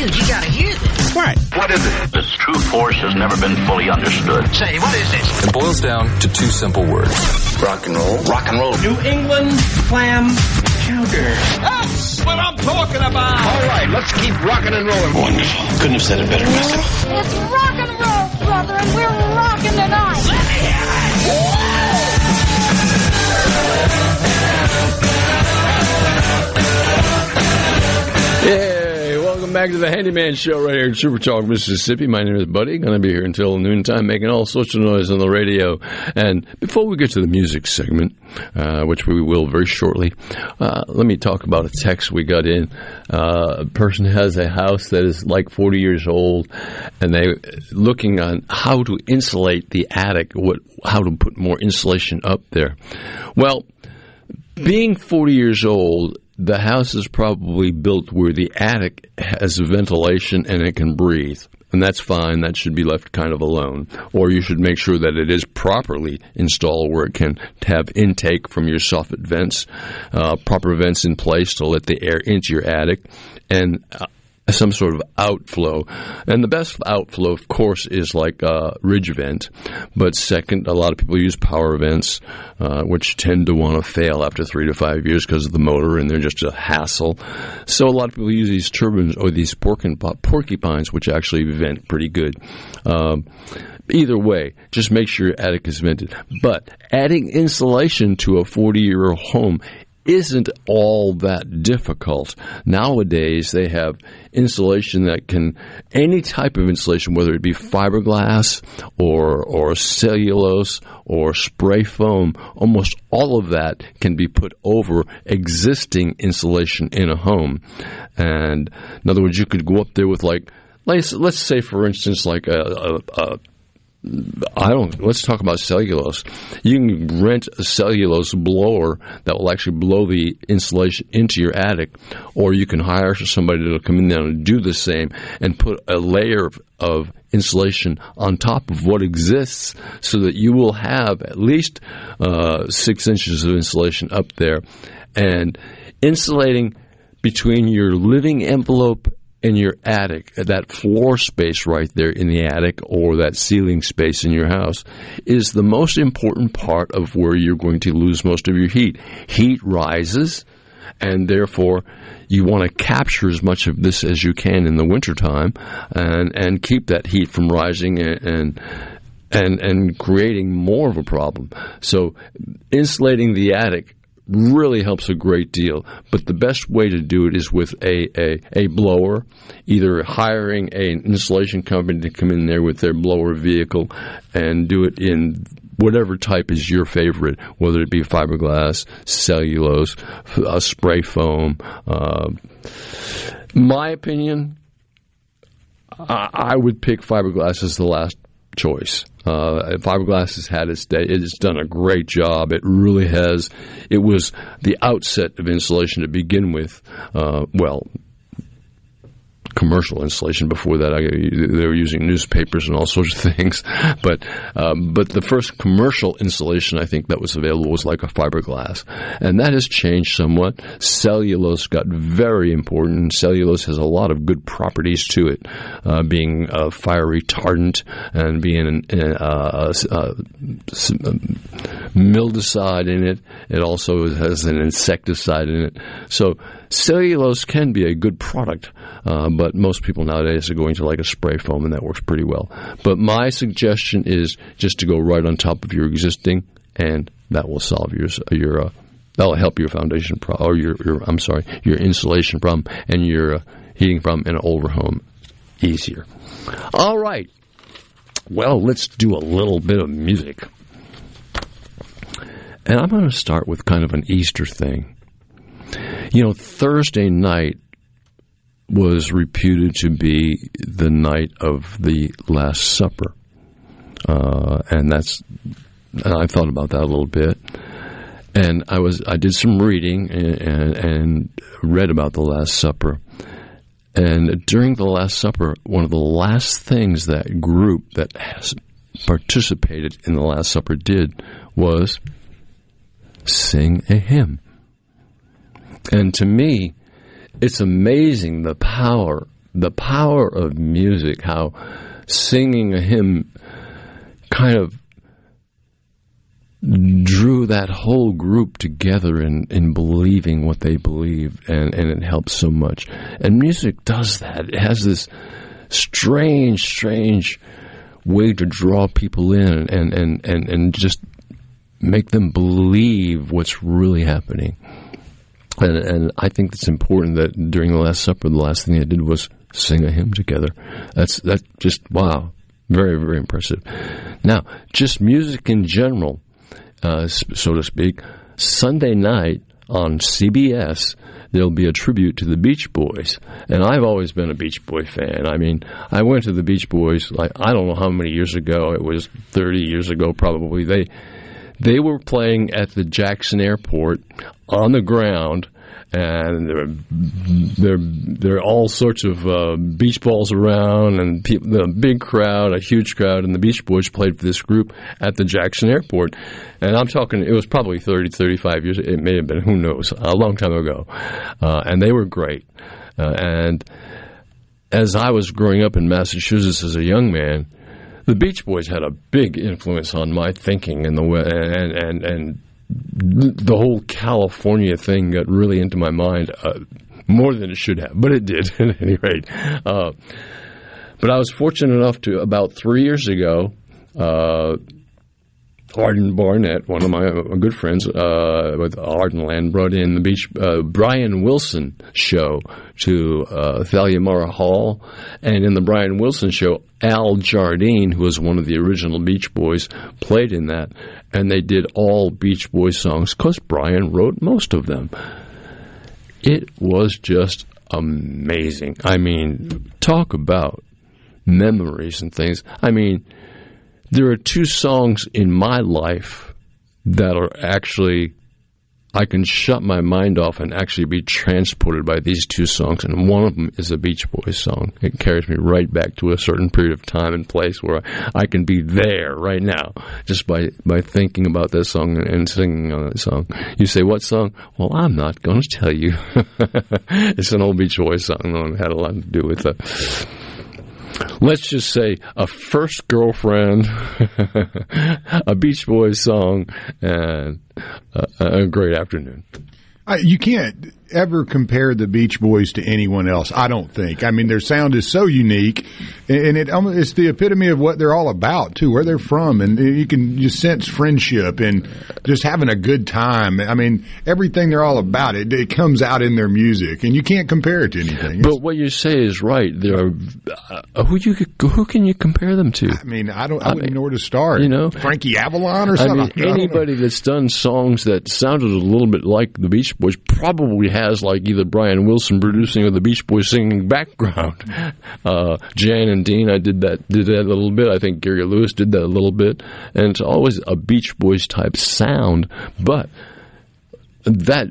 Dude, you gotta hear this. What? What is it? Its true force has never been fully understood. Say, what is this? It boils down to two simple words. Rock and roll. Rock and roll. New England clam chowder. That's what I'm talking about. All right, let's keep rocking and rolling. Wonderful. Couldn't have said it better myself. It's rock and roll, brother, and we're back to the Handyman Show right here in Super Talk, Mississippi. My name is Buddy. Going to be here until noontime, making all sorts of noise on the radio. And before we get to the music segment, uh, which we will very shortly, uh, let me talk about a text we got in. Uh, a person has a house that is like 40 years old, and they looking on how to insulate the attic, what how to put more insulation up there. Well, being 40 years old, the house is probably built where the attic has ventilation and it can breathe. And that's fine. That should be left kind of alone. Or you should make sure that it is properly installed where it can have intake from your soffit vents, uh, proper vents in place to let the air into your attic, and uh, some sort of outflow. And the best outflow, of course, is like a ridge vent. But second, a lot of people use power vents, uh, which tend to want to fail after three to five years because of the motor, and they're just a hassle. So a lot of people use these turbines or these porcupines, which actually vent pretty good. Um, Either way, just make sure your attic is vented. But adding insulation to a 40 year old home isn't all that difficult. Nowadays, they have insulation that can, any type of insulation, whether it be fiberglass or, or cellulose or spray foam, almost all of that can be put over existing insulation in a home. And in other words, you could go up there with like, let's, let's say, for instance, like a, a, a I don't. Let's talk about cellulose. You can rent a cellulose blower that will actually blow the insulation into your attic, or you can hire somebody that'll come in there and do the same and put a layer of, of insulation on top of what exists, so that you will have at least uh, six inches of insulation up there, and insulating between your living envelope in your attic, uh, that floor space right there in the attic or that ceiling space in your house is the most important part of where you're going to lose most of your heat. Heat rises and therefore you want to capture as much of this as you can in the wintertime and, and keep that heat from rising and, and and and creating more of a problem. So insulating the attic really helps a great deal. But the best way to do it is with a, a, a blower, either hiring an installation company to come in there with their blower vehicle and do it in whatever type is your favorite, whether it be fiberglass, cellulose, a spray foam. Uh, my opinion, I, I would pick fiberglass as the last choice. Uh, fiberglass has had its day. It's done a great job. It really has. It was the outset of insulation to begin with. Uh, well, commercial installation. Before that, I, they were using newspapers and all sorts of things. But um, but the first commercial installation I think that was available was like a fiberglass, and that has changed somewhat. Cellulose got very important. Cellulose has a lot of good properties to it, uh, being a fire retardant and being an, uh, uh, mildewcide in it. It also has an insecticide in it. So cellulose can be a good product, uh, but most people nowadays are going to like a spray foam, and that works pretty well. But my suggestion is just to go right on top of your existing, and that will solve your your uh, that'll help your foundation problem or your, your I'm sorry your insulation problem and your uh, heating problem in an older home easier. All right. Well, let's do a little bit of music. And I'm going to start with kind of an Easter thing. You know, Thursday night was reputed to be the night of the Last Supper. Uh, and that's, and I thought about that a little bit. And I was, I did some reading and, and, and read about the Last Supper. And during the Last Supper, one of the last things that group that has participated in the Last Supper did was sing a hymn. And to me, it's amazing the power, the power of music, how singing a hymn kind of drew that whole group together in, in believing what they believe, and, and it helps so much. And music does that. It has this strange, strange way to draw people in and, and, and, and just make them believe what's really happening. And, and I think it's important that during the Last Supper, the last thing they did was sing a hymn together. That's that's just wow, very very impressive. Now, just music in general, uh, so to speak. Sunday night on CBS, there'll be a tribute to the Beach Boys, and I've always been a Beach Boy fan. I mean, I went to the Beach Boys like I don't know how many years ago. It was thirty years ago, probably. They they were playing at the Jackson Airport on the ground, and there, there, there are all sorts of uh, beach balls around, and the big crowd, a huge crowd, and the Beach Boys played for this group at the Jackson Airport. And I'm talking, it was probably 30, 35 years, it may have been, who knows, a long time ago. Uh, and they were great. Uh, and as I was growing up in Massachusetts as a young man, the Beach Boys had a big influence on my thinking and the way, and and and the whole California thing got really into my mind uh, more than it should have, but it did at any rate. Uh, but I was fortunate enough to about three years ago. Uh, Arden Barnett, one of my uh, good friends uh, with Ardenland, brought in the Beach uh, Brian Wilson show to uh, Thalia Mara Hall, and in the Brian Wilson show, Al Jardine, who was one of the original Beach Boys, played in that, and they did all Beach Boys songs because Brian wrote most of them. It was just amazing. I mean, talk about memories and things. I mean there are two songs in my life that are actually I can shut my mind off and actually be transported by these two songs. And one of them is a Beach Boys song. It carries me right back to a certain period of time and place where I, can be there right now just by, by thinking about that song and singing on that song. You say, what song? Well, I'm not going to tell you. it's an old Beach Boys song, though, it had a lot to do with let's just say a first girlfriend, a Beach Boys song, and a, a great afternoon. you can't ever compare the Beach Boys to anyone else. I don't think. I mean, their sound is so unique, and it it's the epitome of what they're all about too, where they're from, and you can just sense friendship and just having a good time. I mean, everything they're all about it, it comes out in their music, and you can't compare it to anything. But what you say is right. There are uh, who you who can you compare them to? I mean, I don't. I, I wouldn't mean, know where to start. You know, Frankie Avalon or something. I mean, anybody that's done songs that sounded a little bit like the Beach Boys probably has like either Brian Wilson producing or the Beach Boys singing background. Uh, Jan and Dean, I did that did that a little bit. I think Gary Lewis did that a little bit, and it's always a Beach Boys type sound, but that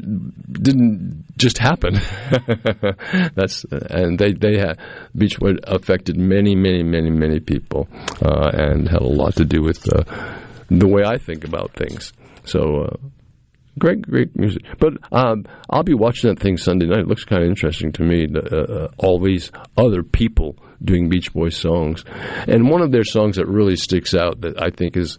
didn't just happen. That's and they they had Beach Boys affected many many many many people uh, and had a lot to do with uh, the way I think about things. So. Uh, great, great music. But um, I'll be watching that thing Sunday night. It looks kind of interesting to me. Uh, uh, all these other people doing Beach Boys songs, and one of their songs that really sticks out that I think is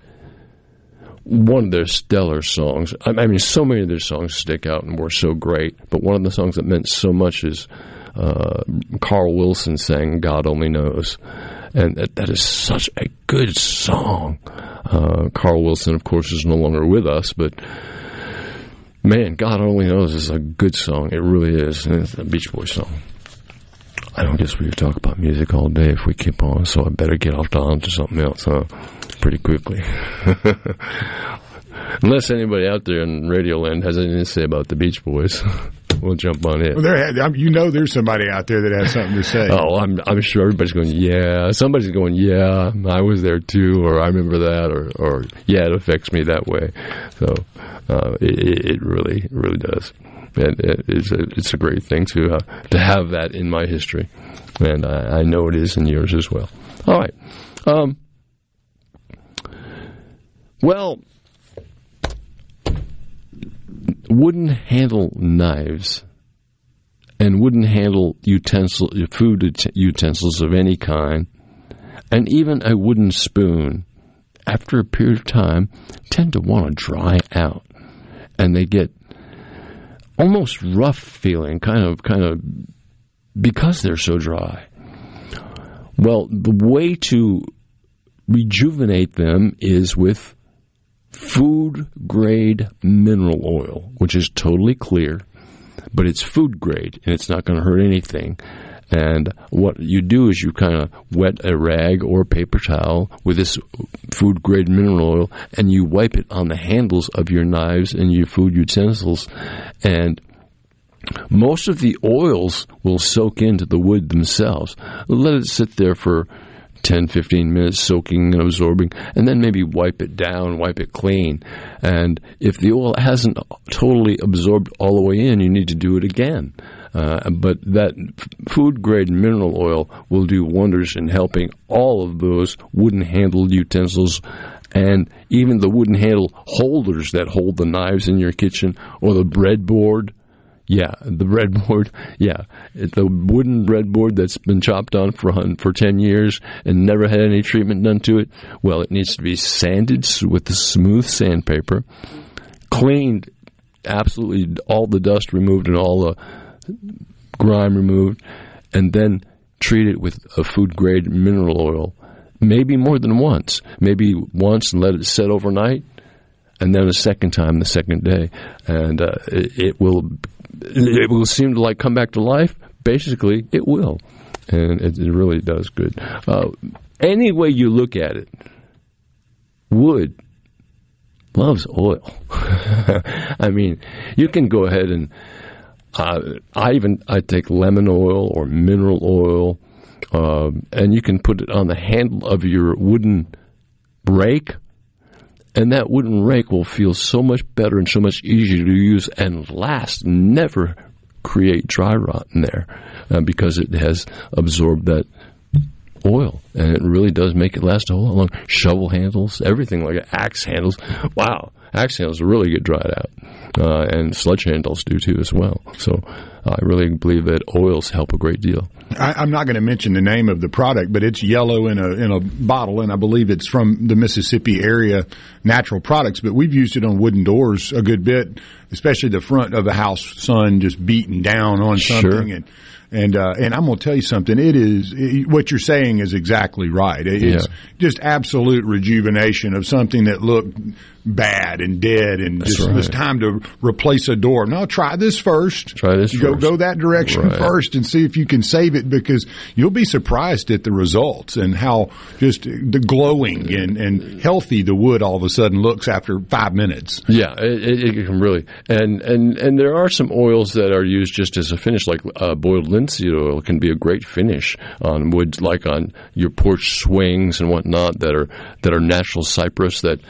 one of their stellar songs. I mean, so many of their songs stick out and were so great. But one of the songs that meant so much is uh, Carl Wilson sang "God Only Knows," and that, that is such a good song. Uh, Carl Wilson, of course, is no longer with us, but man, God Only Knows is a good song. It really is. And it's a Beach Boys song. I don't guess we could talk about music all day if we keep on, so I better get off on to something else, huh? Pretty quickly. Unless anybody out there in Radioland has anything to say about the Beach Boys, we'll jump on it. Well, there, you know, there's somebody out there that has something to say. Oh, I'm, I'm sure everybody's going, yeah. Somebody's going, yeah, I was there too, or I remember that, or, or yeah, it affects me that way. So uh, it, it really, really does. And it, it's, a, it's a great thing to uh, to have that in my history, and I, I know it is in yours as well. All right. Um, well, wooden handle knives and wooden handle utensil, food utensils of any kind, and even a wooden spoon, after a period of time, tend to want to dry out, and they get almost rough feeling, kind of, kind of, because they're so dry. Well, the way to rejuvenate them is with food grade mineral oil, which is totally clear, but it's food grade and it's not going to hurt anything. And what you do is you kind of wet a rag or a paper towel with this food grade mineral oil and you wipe it on the handles of your knives and your food utensils. And most of the oils will soak into the wood themselves. Let it sit there for 10, 15 minutes soaking and absorbing, and then maybe wipe it down, wipe it clean. And if the oil hasn't totally absorbed all the way in, you need to do it again. Uh, but that food grade mineral oil will do wonders in helping all of those wooden handled utensils and even the wooden handle holders that hold the knives in your kitchen or the breadboard yeah, the breadboard. Yeah, the wooden breadboard that's been chopped on for for ten years and never had any treatment done to it. Well, it needs to be sanded with the smooth sandpaper, cleaned, absolutely all the dust removed and all the grime removed, and then treated with a food grade mineral oil. Maybe more than once. Maybe once and let it set overnight, and then a second time the second day, and uh, it, it will it will seem to like come back to life. Basically, it will, and it, it really does good. Uh, any way you look at it, wood loves oil. I mean, you can go ahead and uh, I even I take lemon oil or mineral oil, uh, and you can put it on the handle of your wooden rake and that wooden rake will feel so much better and so much easier to use and last, never create dry rot in there uh, because it has absorbed that oil and it really does make it last a whole lot longer. Shovel handles, everything like axe handles. Wow, axe handles really get dried out. Uh, and sledge handles do too as well. So I really believe that oils help a great deal. I, I'm not going to mention the name of the product, but it's yellow in a in a bottle, and I believe it's from the Mississippi area natural products. But we've used it on wooden doors a good bit, especially the front of the house sun just beating down on something Sure. and. And uh, and I'm going to tell you something. It is it, what you're saying is exactly right. It- It's Yeah. just absolute rejuvenation of something that looked bad and dead, and just right. time to replace a door. No, try this first. Try this Go first. go that direction Right. first and see if you can save it because you'll be surprised at the results and how just the glowing and, and healthy the wood all of a sudden looks after five minutes. Yeah, it, it, can really, and and and there are some oils that are used just as a finish, like uh, boiled linseed oil can be a great finish on wood, like on your porch swings and whatnot that are that are natural cypress that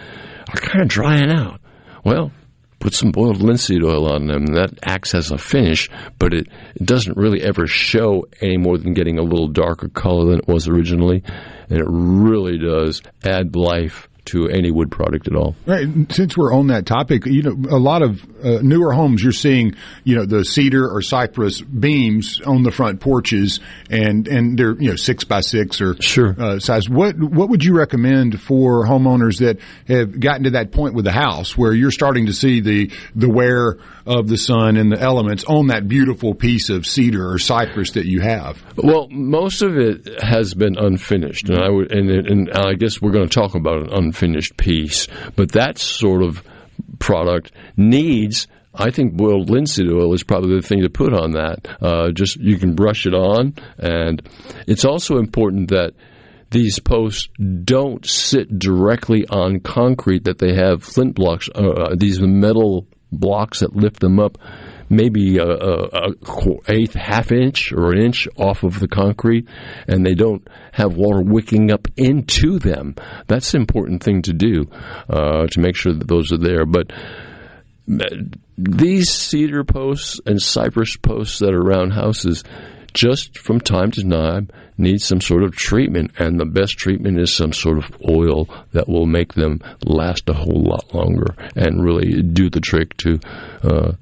are kind of drying out. Well, put some boiled linseed oil on them. That acts as a finish, but it, it doesn't really ever show any more than getting a little darker color than it was originally, and it really does add life to any wood product at all. Right. Since we're on that topic, you know, a lot of uh, newer homes, you're seeing, you know, the cedar or cypress beams on the front porches, and and they're you know six by six or sure uh, size. What what would you recommend for homeowners that have gotten to that point with the house where you're starting to see the the wear of the sun and the elements on that beautiful piece of cedar or cypress that you have? Well, most of it has been unfinished, and I would, and, and I guess we're going to talk about an unfinished piece. But that sort of product needs. I think boiled linseed oil is probably the thing to put on that. Uh, just you can brush it on, and it's also important that these posts don't sit directly on concrete. That they have flint blocks, uh, uh, these metal blocks that lift them up maybe a, a, a eighth, half inch or an inch off of the concrete, and they don't have water wicking up into them. That's an important thing to do uh, to make sure that those are there. But uh, these cedar posts and cypress posts that are around houses just from time to time need some sort of treatment and the best treatment is some sort of oil that will make them last a whole lot longer and really do the trick to uh,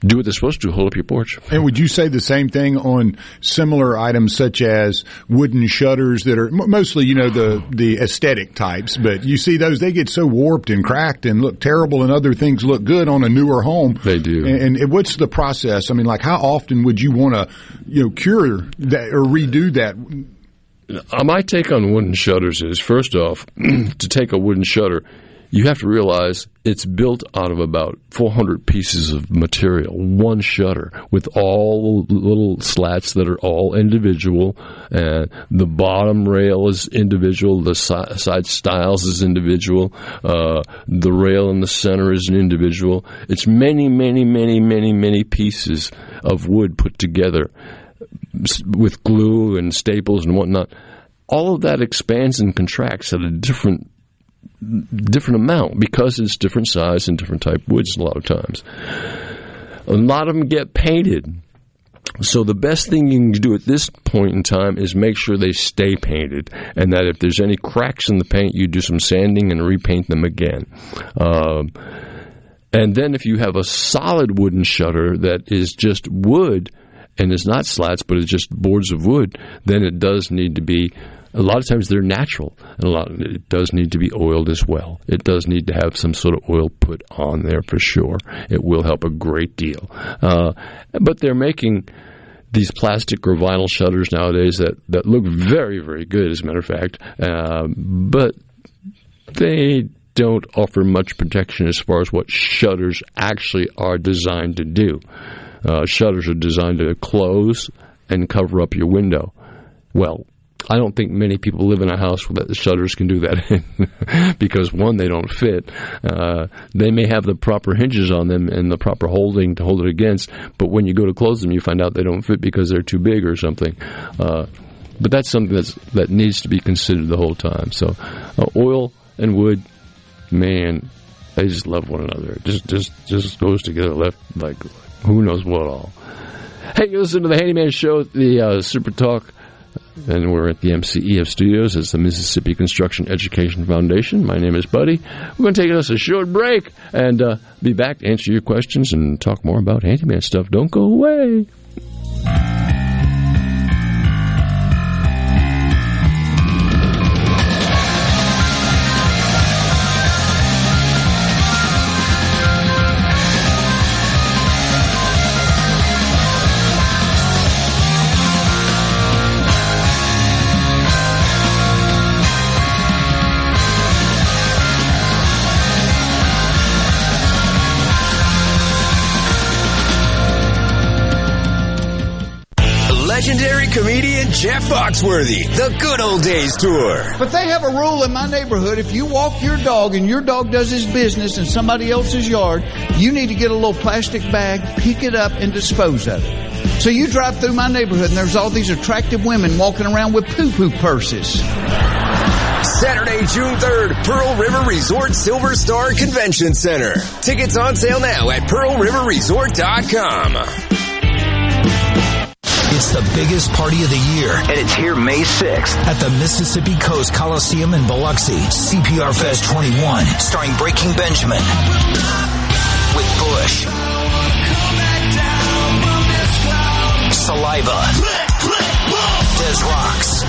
do what they're supposed to hold up your porch And would you say the same thing on similar items such as wooden shutters that are mostly, you know, the the aesthetic types? But you see those; they get so warped and cracked and look terrible, and other things look good on a newer home. They do. And, and what's the process? I mean, like how often would you want to, you know, cure that or redo that? Uh, my take on wooden shutters is first off, to take a wooden shutter, you have to realize it's built out of about 400 pieces of material, one shutter, with all little slats that are all individual. And the bottom rail is individual, the si- side stiles is individual, uh, the rail in the center is an individual. It's many, many, many, many, many pieces of wood put together with glue and staples and whatnot, all of that expands and contracts at a different different amount because it's different size and different type woods a lot of times. A lot of them get painted. So the best thing you can do at this point in time is make sure they stay painted, and that if there's any cracks in the paint, you do some sanding and repaint them again. Um, and then if you have a solid wooden shutter that is just wood and it's not slats, but it's just boards of wood, then it does need to be. A lot of times they're natural, and a lot it does need to be oiled as well. It does need to have some sort of oil put on there for sure. It will help a great deal. Uh, but they're making these plastic or vinyl shutters nowadays that, that look very, very good, as a matter of fact. Uh, but they don't offer much protection as far as what shutters actually are designed to do. Uh, shutters are designed to close and cover up your window. Well, I don't think many people live in a house that the shutters can do that because one, they don't fit. Uh, they may have the proper hinges on them and the proper holding to hold it against, but when you go to close them, you find out they don't fit because they're too big or something. Uh, but that's something that's that needs to be considered the whole time. So, uh, oil and wood, man, they just love one another. It just just just goes together. Left like who knows what all. Hey, you listen to the Handyman Show, the uh, Super Talk And we're at the MCEF studios as the Mississippi Construction Education Foundation. My name is Buddy. We're going to take us a short break and uh, be back to answer your questions and talk more about handyman stuff. Don't go away. Jeff Foxworthy, The Good Old Days Tour. But they have a rule in my neighborhood. If you walk your dog and your dog does his business in somebody else's yard, you need to get a little plastic bag, pick it up, and dispose of it. So you drive through my neighborhood and there's all these attractive women walking around with poo poo purses. Saturday, June 3rd, Pearl River Resort Silver Star Convention Center. Tickets on sale now at pearlriverresort.com. It's the biggest party of the year, and it's here May 6th at the Mississippi Coast Coliseum in Biloxi. CPR Fest 21, starring Breaking Benjamin with Bush, Saliva, Des Rocs,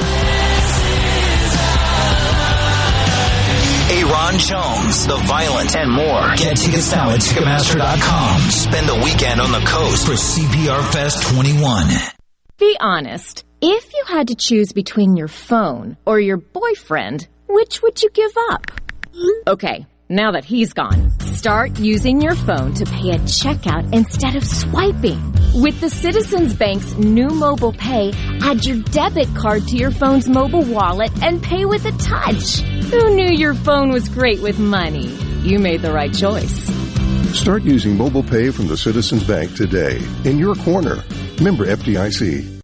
Ayron Jones, The Violent, and more. Get tickets now at Ticketmaster.com. Spend the weekend on the coast for CPR Fest 21. Be honest. If you had to choose between your phone or your boyfriend, which would you give up? Okay, now that he's gone, start using your phone to pay a checkout instead of swiping. With the Citizens Bank's new mobile pay, add your debit card to your phone's mobile wallet and pay with a touch. Who knew your phone was great with money? You made the right choice. Start using mobile pay from the Citizens Bank today. In your corner. Member FDIC.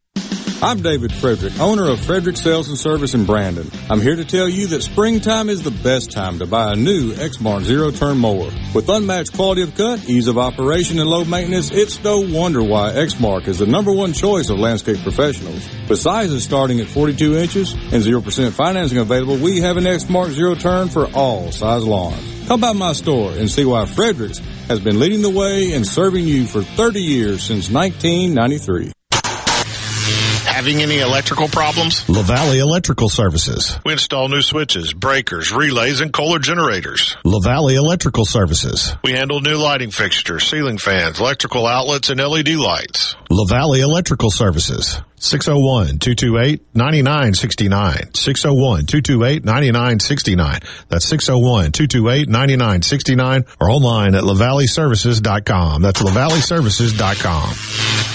I'm David Frederick, owner of Frederick Sales and Service in Brandon. I'm here to tell you that springtime is the best time to buy a new Exmark zero turn mower. With unmatched quality of cut, ease of operation, and low maintenance, it's no wonder why Exmark is the number one choice of landscape professionals. With sizes starting at 42 inches and 0% financing available, we have an Exmark zero turn for all size lawns. Come by my store and see why Fredericks has been leading the way and serving you for 30 years since 1993. Having any electrical problems? LaValley Electrical Services. We install new switches, breakers, relays, and Kohler generators. LaValley Electrical Services. We handle new lighting fixtures, ceiling fans, electrical outlets, and LED lights. LaValley Electrical Services. 601-228-9969. 601-228-9969. That's 601-228-9969 or online at lavalleyservices.com. That's lavalleyservices.com.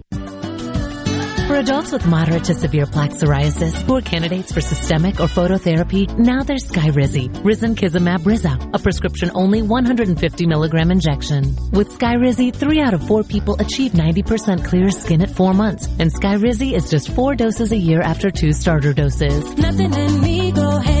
For adults with moderate to severe plaque psoriasis who are candidates for systemic or phototherapy, now there's Skyrizi, Risankizumab-rzaa, a prescription-only 150 milligram injection. With Skyrizi, three out of four people achieve 90% clear skin at four months, and Skyrizi is just four doses a year after two starter doses. Nothing in me go hand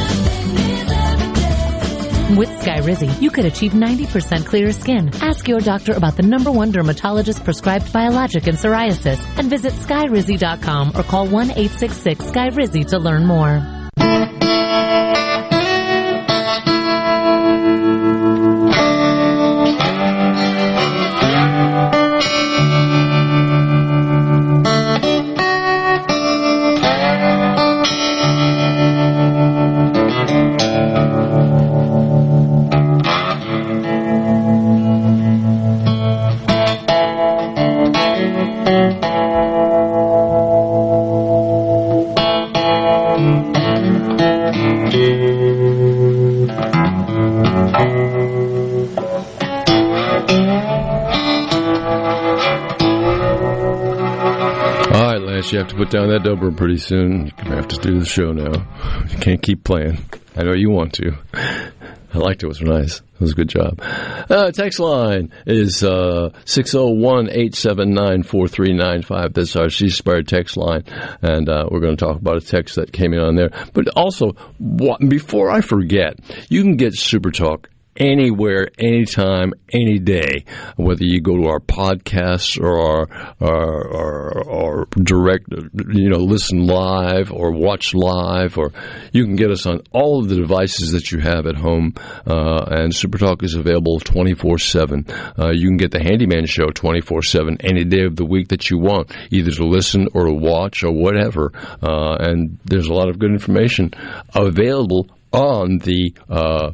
With Skyrizi, you could achieve 90% clearer skin. Ask your doctor about the number one dermatologist prescribed biologic in psoriasis and visit skyrizi.com or call 1-866-SKYRIZI to learn more. To put down that Dobro pretty soon. You're gonna have to do the show now. You can't keep playing. I know you want to. I liked it. It was nice. It was a good job. Uh, text line is uh, 601-879-4395. That's our C-Spire text line. And uh, we're going to talk about a text that came in on there. But also, before I forget, you can get Super Talk anywhere, anytime, any day. Whether you go to our podcasts or our, our, our, our direct, you know, listen live or watch live, or you can get us on all of the devices that you have at home. Uh, and SuperTalk is available 24 uh, 7. You can get the Handyman Show 24 7 any day of the week that you want, either to listen or to watch or whatever. Uh, and there's a lot of good information available on the uh,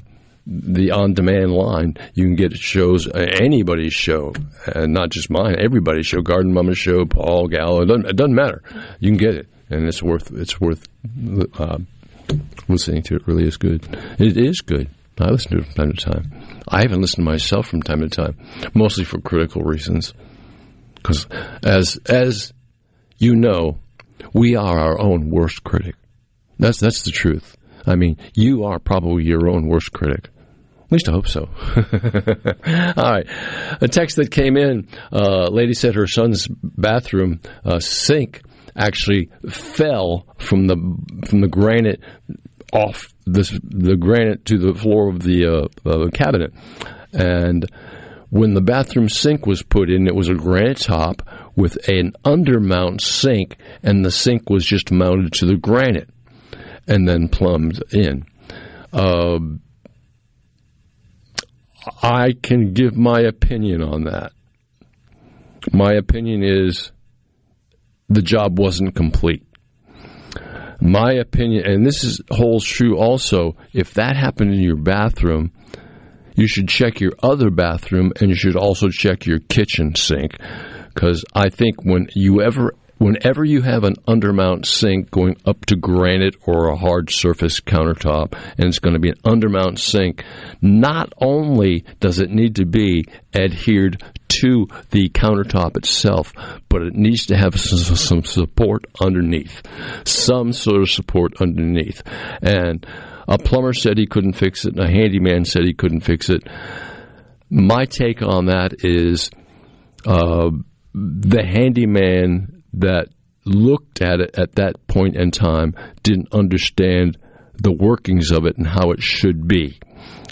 the on-demand line. You can get shows, uh, anybody's show, and not just mine, everybody's show, Garden Mama show, Paul Gallo. It doesn't, it doesn't matter. You can get it, and it's worth it's worth uh, listening to. It really is good. It is good. I listen to it from time to time. I even listen to myself from time to time, mostly for critical reasons. Because as as you know, we are our own worst critic. That's that's the truth. I mean, you are probably your own worst critic. At least I hope so. All right. A text that came in uh, lady said her son's bathroom uh, sink actually fell from the from the granite off the granite to the floor of the uh, cabinet. And when the bathroom sink was put in, it was a granite top with an undermount sink, and the sink was just mounted to the granite and then plumbed in. Uh, I can give my opinion on that. My opinion is the job wasn't complete. My opinion, and this is holds true also, if that happened in your bathroom, you should check your other bathroom and you should also check your kitchen sink. Because I think when you ever whenever you have an undermount sink going up to granite or a hard surface countertop, and it's going to be an undermount sink, not only does it need to be adhered to the countertop itself, but it needs to have some support underneath, some sort of support underneath. And a plumber said he couldn't fix it, and a handyman said he couldn't fix it. My take on that is uh, the handyman that looked at it at that point in time didn't understand the workings of it and how it should be.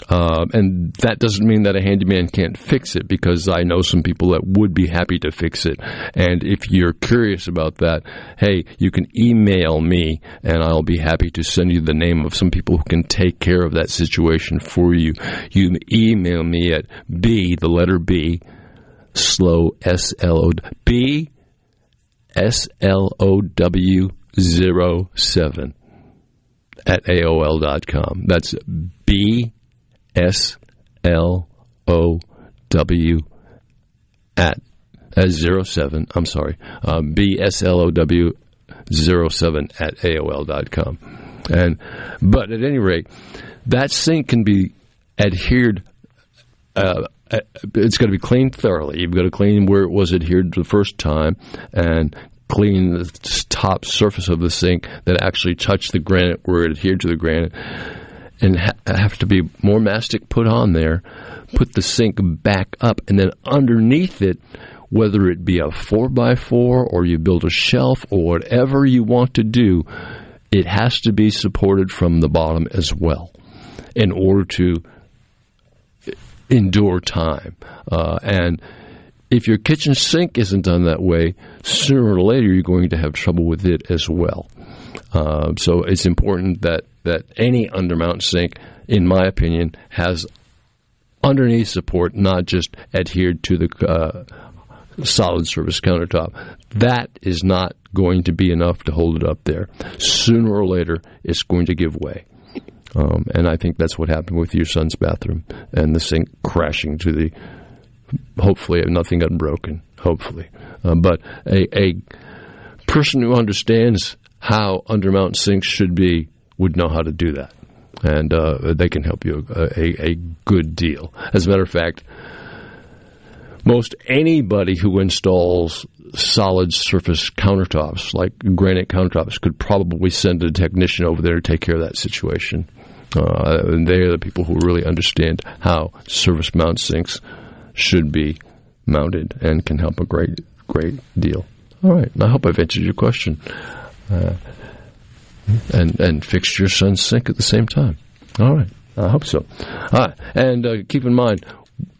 Uh, and that doesn't mean that a handyman can't fix it because I know some people that would be happy to fix it. And if you're curious about that, hey, you can email me and I'll be happy to send you the name of some people who can take care of that situation for you. You email me at B, the letter B, slow, S L O, B S L O W 07 at AOL.com. That's B S L O W at zero seven. I'm sorry, um, B S L O W zero seven at AOL.com. And but at any rate, that sink can be adhered. Uh, uh, Uh, it's got to be cleaned thoroughly. You've got to clean where it was adhered the first time and clean the top surface of the sink that actually touched the granite where it adhered to the granite. And ha- have to be more mastic put on there, put the sink back up, and then underneath it, whether it be a 4x4 or you build a shelf or whatever you want to do, it has to be supported from the bottom as well in order to endure time. Uh, and if your kitchen sink isn't done that way, sooner or later you're going to have trouble with it as well. Uh, so it's important that, that any undermount sink, in my opinion, has underneath support, not just adhered to the uh, solid surface countertop. That is not going to be enough to hold it up there. Sooner or later, it's going to give way. Um, and I think that's what happened with your son's bathroom and the sink crashing to the. Hopefully, nothing got broken. Hopefully, uh, but a, a person who understands how undermount sinks should be would know how to do that, and uh, they can help you a, a, a good deal. As a matter of fact, most anybody who installs solid surface countertops, like granite countertops, could probably send a technician over there to take care of that situation. Uh, they are the people who really understand how service mount sinks should be mounted and can help a great, great deal. All right, I hope I've answered your question. Uh, and and fixed your son's sink at the same time. All right, I hope so. All right, and uh, keep in mind,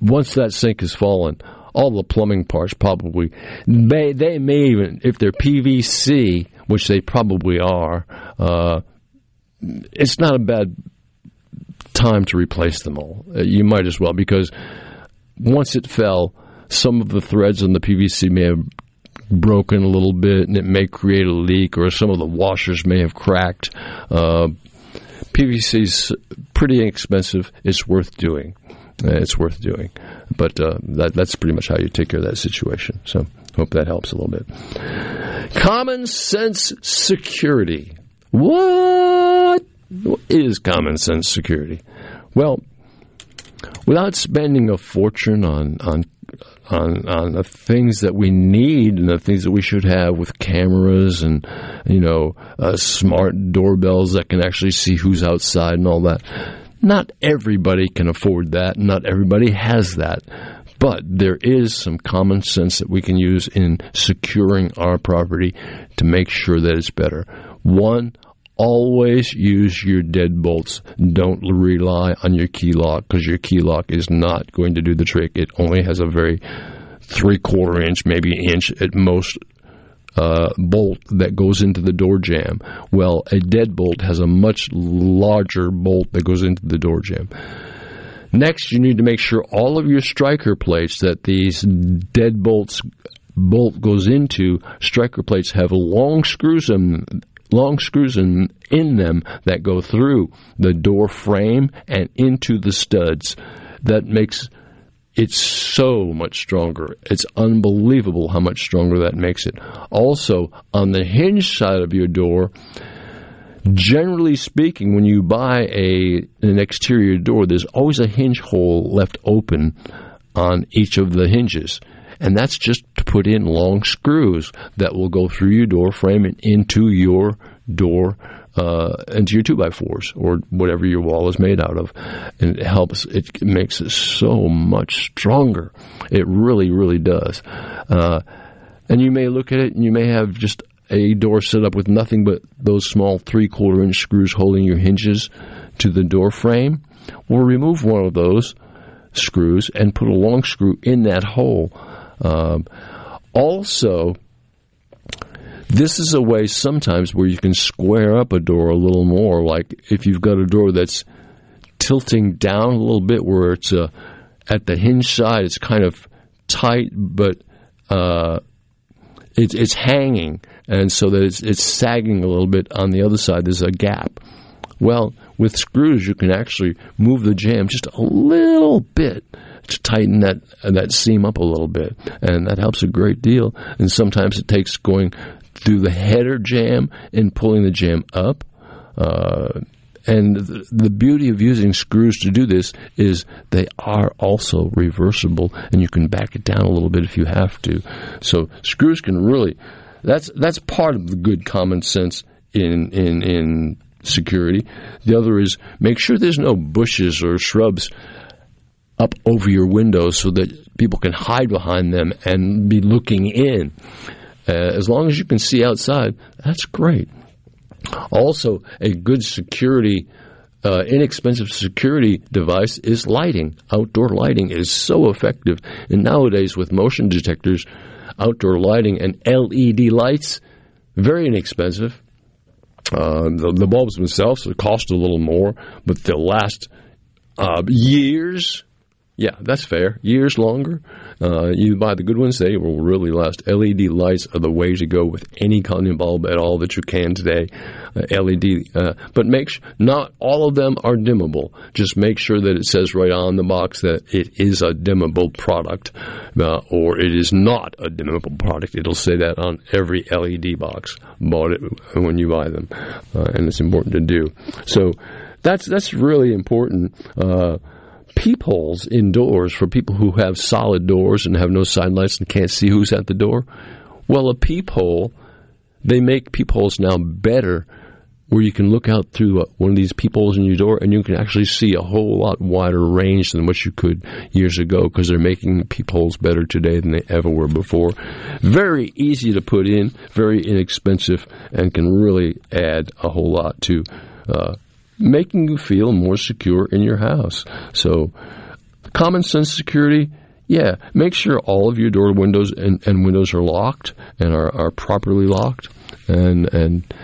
once that sink has fallen, all the plumbing parts probably may they may even if they're PVC, which they probably are. Uh, it's not a bad time to replace them all. Uh, you might as well because once it fell, some of the threads on the PVC may have broken a little bit and it may create a leak, or some of the washers may have cracked. Uh, PVC is pretty inexpensive. It's worth doing. Uh, it's worth doing. But uh, that, that's pretty much how you take care of that situation. So hope that helps a little bit. Common sense security. What is common sense security? Well, without spending a fortune on, on on on the things that we need and the things that we should have with cameras and you know uh, smart doorbells that can actually see who's outside and all that. Not everybody can afford that. Not everybody has that. But there is some common sense that we can use in securing our property to make sure that it's better. One, always use your deadbolts. Don't rely on your key lock because your key lock is not going to do the trick. It only has a very three quarter inch, maybe inch at most uh, bolt that goes into the door jamb. Well, a deadbolt has a much larger bolt that goes into the door jamb. Next, you need to make sure all of your striker plates that these deadbolts bolt goes into, striker plates have long screws in long screws in, in them that go through the door frame and into the studs. That makes it so much stronger. It's unbelievable how much stronger that makes it. Also, on the hinge side of your door, generally speaking, when you buy a an exterior door, there's always a hinge hole left open on each of the hinges. And that's just put in long screws that will go through your door frame and into your door, uh, into your two by fours or whatever your wall is made out of. And it helps, it makes it so much stronger. It really, really does. Uh, and you may look at it and you may have just a door set up with nothing but those small three quarter inch screws holding your hinges to the door frame. Well, remove one of those screws and put a long screw in that hole um, also, this is a way sometimes where you can square up a door a little more. Like if you've got a door that's tilting down a little bit, where it's uh, at the hinge side, it's kind of tight, but uh, it's it's hanging, and so that it's, it's sagging a little bit on the other side. There's a gap. Well, with screws, you can actually move the jamb just a little bit to tighten that that seam up a little bit, and that helps a great deal. And sometimes it takes going through the header jamb and pulling the jamb up. Uh, and the beauty of using screws to do this is they are also reversible, and you can back it down a little bit if you have to. So screws can really that's that's part of the good common sense in in in security. The other is make sure there's no bushes or shrubs up over your windows so that people can hide behind them and be looking in. Uh, as long as you can see outside, that's great. Also, a good security, uh, inexpensive security device is lighting. Outdoor lighting is so effective. And nowadays, with motion detectors, outdoor lighting and LED lights, very inexpensive. Uh, the, the, bulbs themselves cost a little more, but they'll last uh, years yeah, that's fair. Years longer. Uh, you buy the good ones, they will really last. LED lights are the way to go with any kind of bulb at all that you can today. Uh, LED, uh, but make sh- not all of them are dimmable. Just make sure that it says right on the box that it is a dimmable product, uh, or it is not a dimmable product. It'll say that on every LED box bought it when you buy them, uh, and it's important to do. So that's that's really important. Peepholes indoors for people who have solid doors and have no side lights and can't see who's at the door. Well, a peephole, they make peepholes now better where you can look out through one of these peepholes in your door and you can actually see a whole lot wider range than what you could years ago because they're making peepholes better today than they ever were before. Very easy to put in, very inexpensive, and can really add a whole lot to uh, making you feel more secure in your house. So, common sense security. Yeah, make sure all of your door windows and, and windows are locked and are, are properly locked and and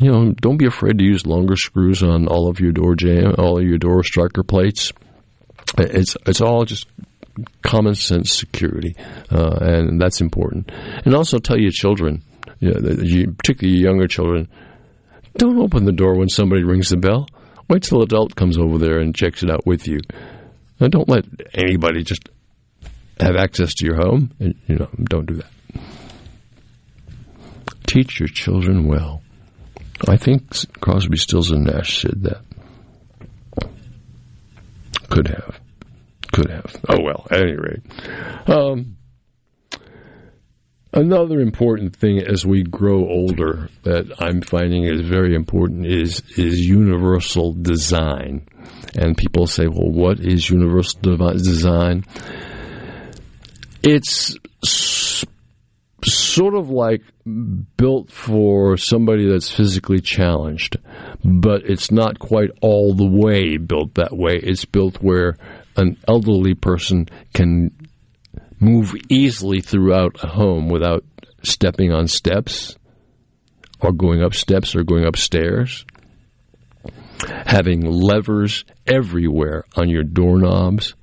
you know, don't be afraid to use longer screws on all of your door jamb, all of your door striker plates. It's it's all just common sense security, uh, and that's important. And also tell your children, you know, particularly your younger children, don't open the door when somebody rings the bell. Wait till adult comes over there and checks it out with you. And don't let anybody just have access to your home. And, you know, don't do that. Teach your children well. I think Crosby, Stills, and Nash said that. Could have. Could have. Oh, well, at any rate. Um, another important thing as we grow older that I'm finding is very important is, is universal design. And people say, well, what is universal design? It's sort of like built for somebody that's physically challenged, but it's not quite all the way built that way. It's built where an elderly person can move easily throughout a home without stepping on steps or going up steps or going upstairs. Having levers everywhere on your doorknobs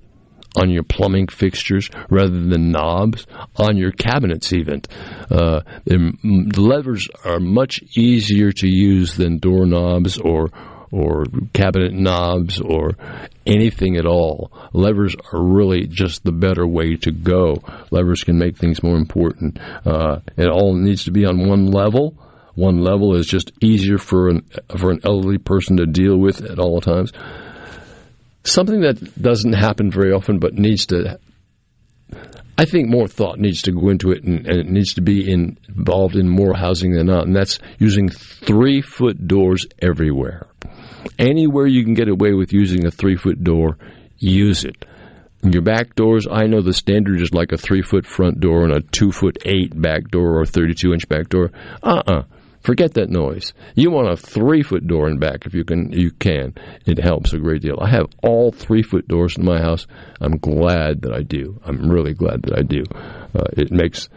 on your plumbing fixtures rather than knobs, on your cabinets even. Uh, the levers are much easier to use than doorknobs or or cabinet knobs or anything at all. Levers are really just the better way to go. Levers can make things more important. Uh, it all needs to be on one level. One level is just easier for an for an elderly person to deal with at all times something that doesn't happen very often, but needs to. I think more thought needs to go into it, and, and it needs to be in, involved in more housing than not, and that's using three foot doors everywhere. Anywhere you can get away with using a three foot door, use it. Your back doors, I know the standard is like a three foot front door and a two foot eight back door or 32 inch back door. Uh uh-uh. uh Forget that noise. You want a three foot door in back if you can. You can. It helps a great deal. I have all three foot doors in my house. I'm glad that I do. I'm really glad that I do. Uh, it makes.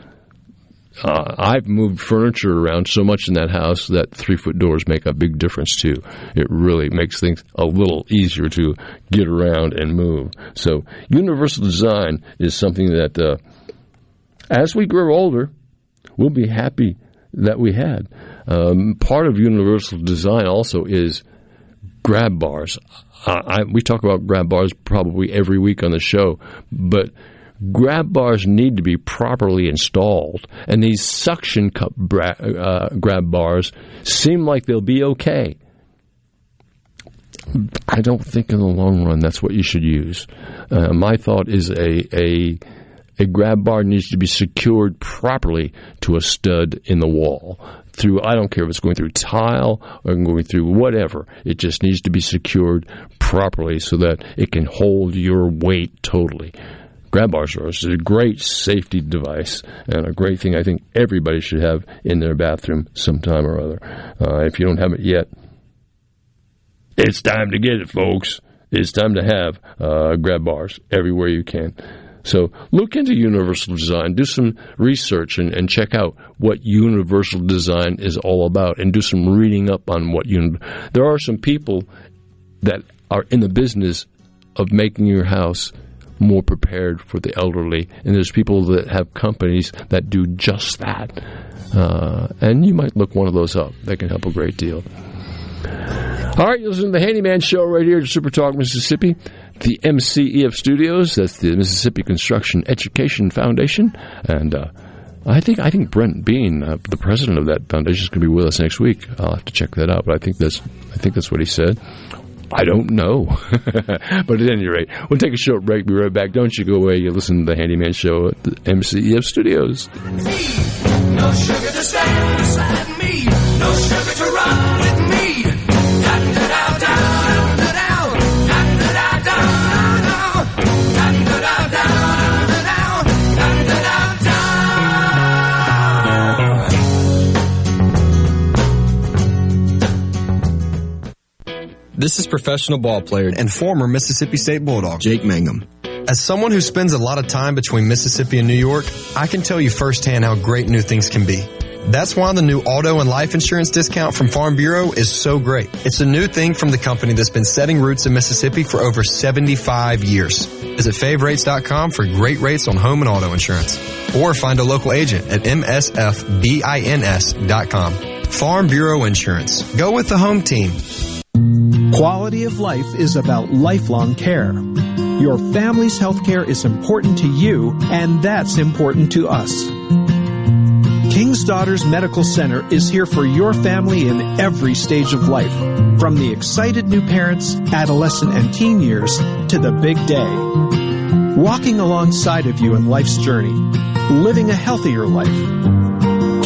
Uh, I've moved furniture around so much in that house that three foot doors make a big difference too. It really makes things a little easier to get around and move. So universal design is something that, uh, as we grow older, we'll be happy that we had. Um, part of universal design also is grab bars. I, we talk about grab bars probably every week on the show, but grab bars need to be properly installed, and these suction cup bra- uh, grab bars seem like they'll be okay. I don't think in the long run that's what you should use. Uh, my thought is a, a a grab bar needs to be secured properly to a stud in the wall through, I don't care if it's going through tile or going through whatever. It just needs to be secured properly so that it can hold your weight totally. Grab bars are a great safety device and a great thing I think everybody should have in their bathroom sometime or other. Uh, if you don't have it yet, it's time to get it, folks. It's time to have uh, grab bars everywhere you can. So look into universal design, do some research, and, and check out what universal design is all about, and do some reading up on what you. There are some people that are in the business of making your house more prepared for the elderly, and there's people that have companies that do just that. Uh, and you might look one of those up. That can help a great deal. All right, you listen to the Handyman Show right here at Super Talk, Mississippi the MCEF Studios. That's the Mississippi Construction Education Foundation, and uh, I think I think Brent Bean, uh, the president of that foundation, is going to be with us next week. I'll have to check that out, but I think that's I think that's what he said. I don't know. but at any rate, we'll take a short break. Be right back. Don't you go away. You listen to the Handyman Show at the MCEF studios. No sugar to stand beside me. No sugar to run with me. This is professional ball player and former Mississippi State Bulldog Jake Mangum. As someone who spends a lot of time between Mississippi and New York, I can tell you firsthand how great new things can be. That's why the new auto and life insurance discount from Farm Bureau is so great. It's a new thing from the company that's been setting roots in Mississippi for over 75 years. Visit favrates.com for great rates on home and auto insurance. Or find a local agent at msfbins.com. Farm Bureau Insurance. Go with the home team. Quality of life is about lifelong care. Your family's health care is important to you, and that's important to us. King's Daughters Medical Center is here for your family in every stage of life, from the excited new parents, adolescent and teen years, to the big day. Walking alongside of you in life's journey, living a healthier life.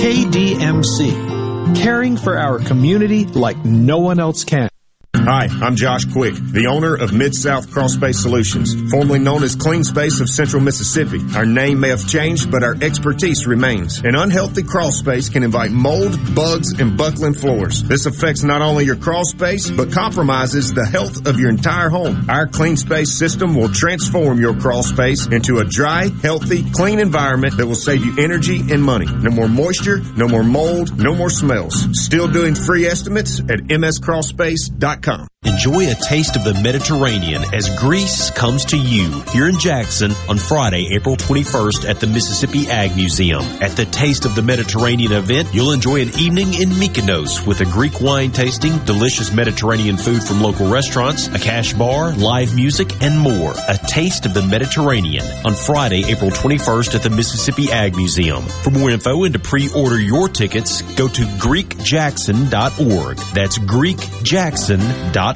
KDMC, caring for our community like no one else can. Hi, I'm Josh Quick, the owner of Mid-South Crawl Space Solutions, formerly known as Clean Space of Central Mississippi. Our name may have changed, but our expertise remains. An unhealthy crawl space can invite mold, bugs, and buckling floors. This affects not only your crawl space, but compromises the health of your entire home. Our Clean Space system will transform your crawl space into a dry, healthy, clean environment that will save you energy and money. No more moisture, no more mold, no more smells. Still doing free estimates at mscrawlspace.com. Come. Enjoy a taste of the Mediterranean as Greece comes to you here in Jackson on Friday, April 21st at the Mississippi Ag Museum. At the Taste of the Mediterranean event, you'll enjoy an evening in Mykonos with a Greek wine tasting, delicious Mediterranean food from local restaurants, a cash bar, live music, and more. A Taste of the Mediterranean on Friday, April 21st at the Mississippi Ag Museum. For more info and to pre-order your tickets, go to GreekJackson.org. That's GreekJackson.org.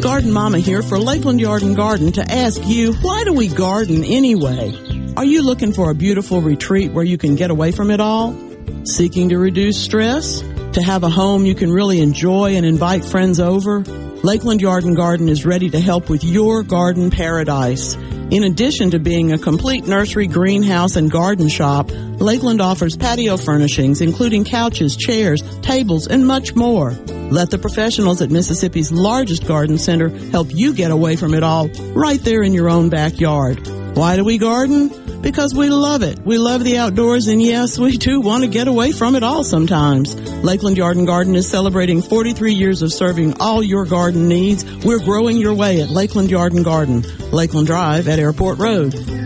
Garden Mama here for Lakeland Yard and Garden to ask you, why do we garden anyway? Are you looking for a beautiful retreat where you can get away from it all? Seeking to reduce stress? To have a home you can really enjoy and invite friends over? Lakeland Yard and Garden is ready to help with your garden paradise. In addition to being a complete nursery, greenhouse, and garden shop, Lakeland offers patio furnishings, including couches, chairs, tables, and much more. Let the professionals at Mississippi's largest garden center help you get away from it all right there in your own backyard. Why do we garden? Because we love it. We love the outdoors, and yes, we do want to get away from it all sometimes. Lakeland Yard and Garden is celebrating 43 years of serving all your garden needs. We're growing your way at Lakeland Yard and Garden, Lakeland Drive at Airport Road.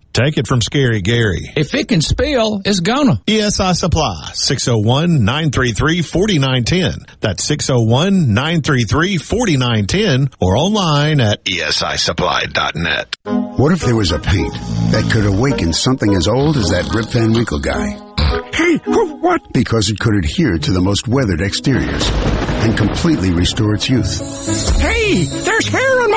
Take it from Scary Gary. If it can spill, it's gonna. ESI Supply, 601-933-4910. That's 601-933-4910 or online at ESISupply.net. What if there was a paint that could awaken something as old as that Rip Van Winkle guy? Hey, who what? Because it could adhere to the most weathered exteriors and completely restore its youth. Hey, there's hair on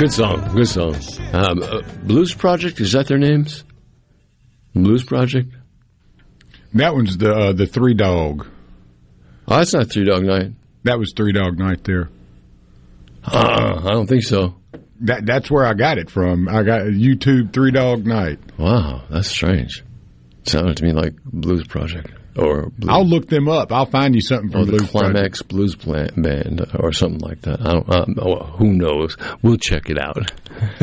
Good song. Good song. Um, uh, Blues Project, is that their names? Blues Project? That one's the uh, the Three Dog. Oh, that's not Three Dog Night. That was Three Dog Night there. Uh, I don't think so. That that's where I got it from. I got YouTube Three Dog Night. Wow, that's strange. Sounded to me like Blues Project or Blues, I'll look them up. I'll find you something from or the Blues Project. Climax Blues Plant Band or something like that. I don't. Oh, who knows? We'll check it out.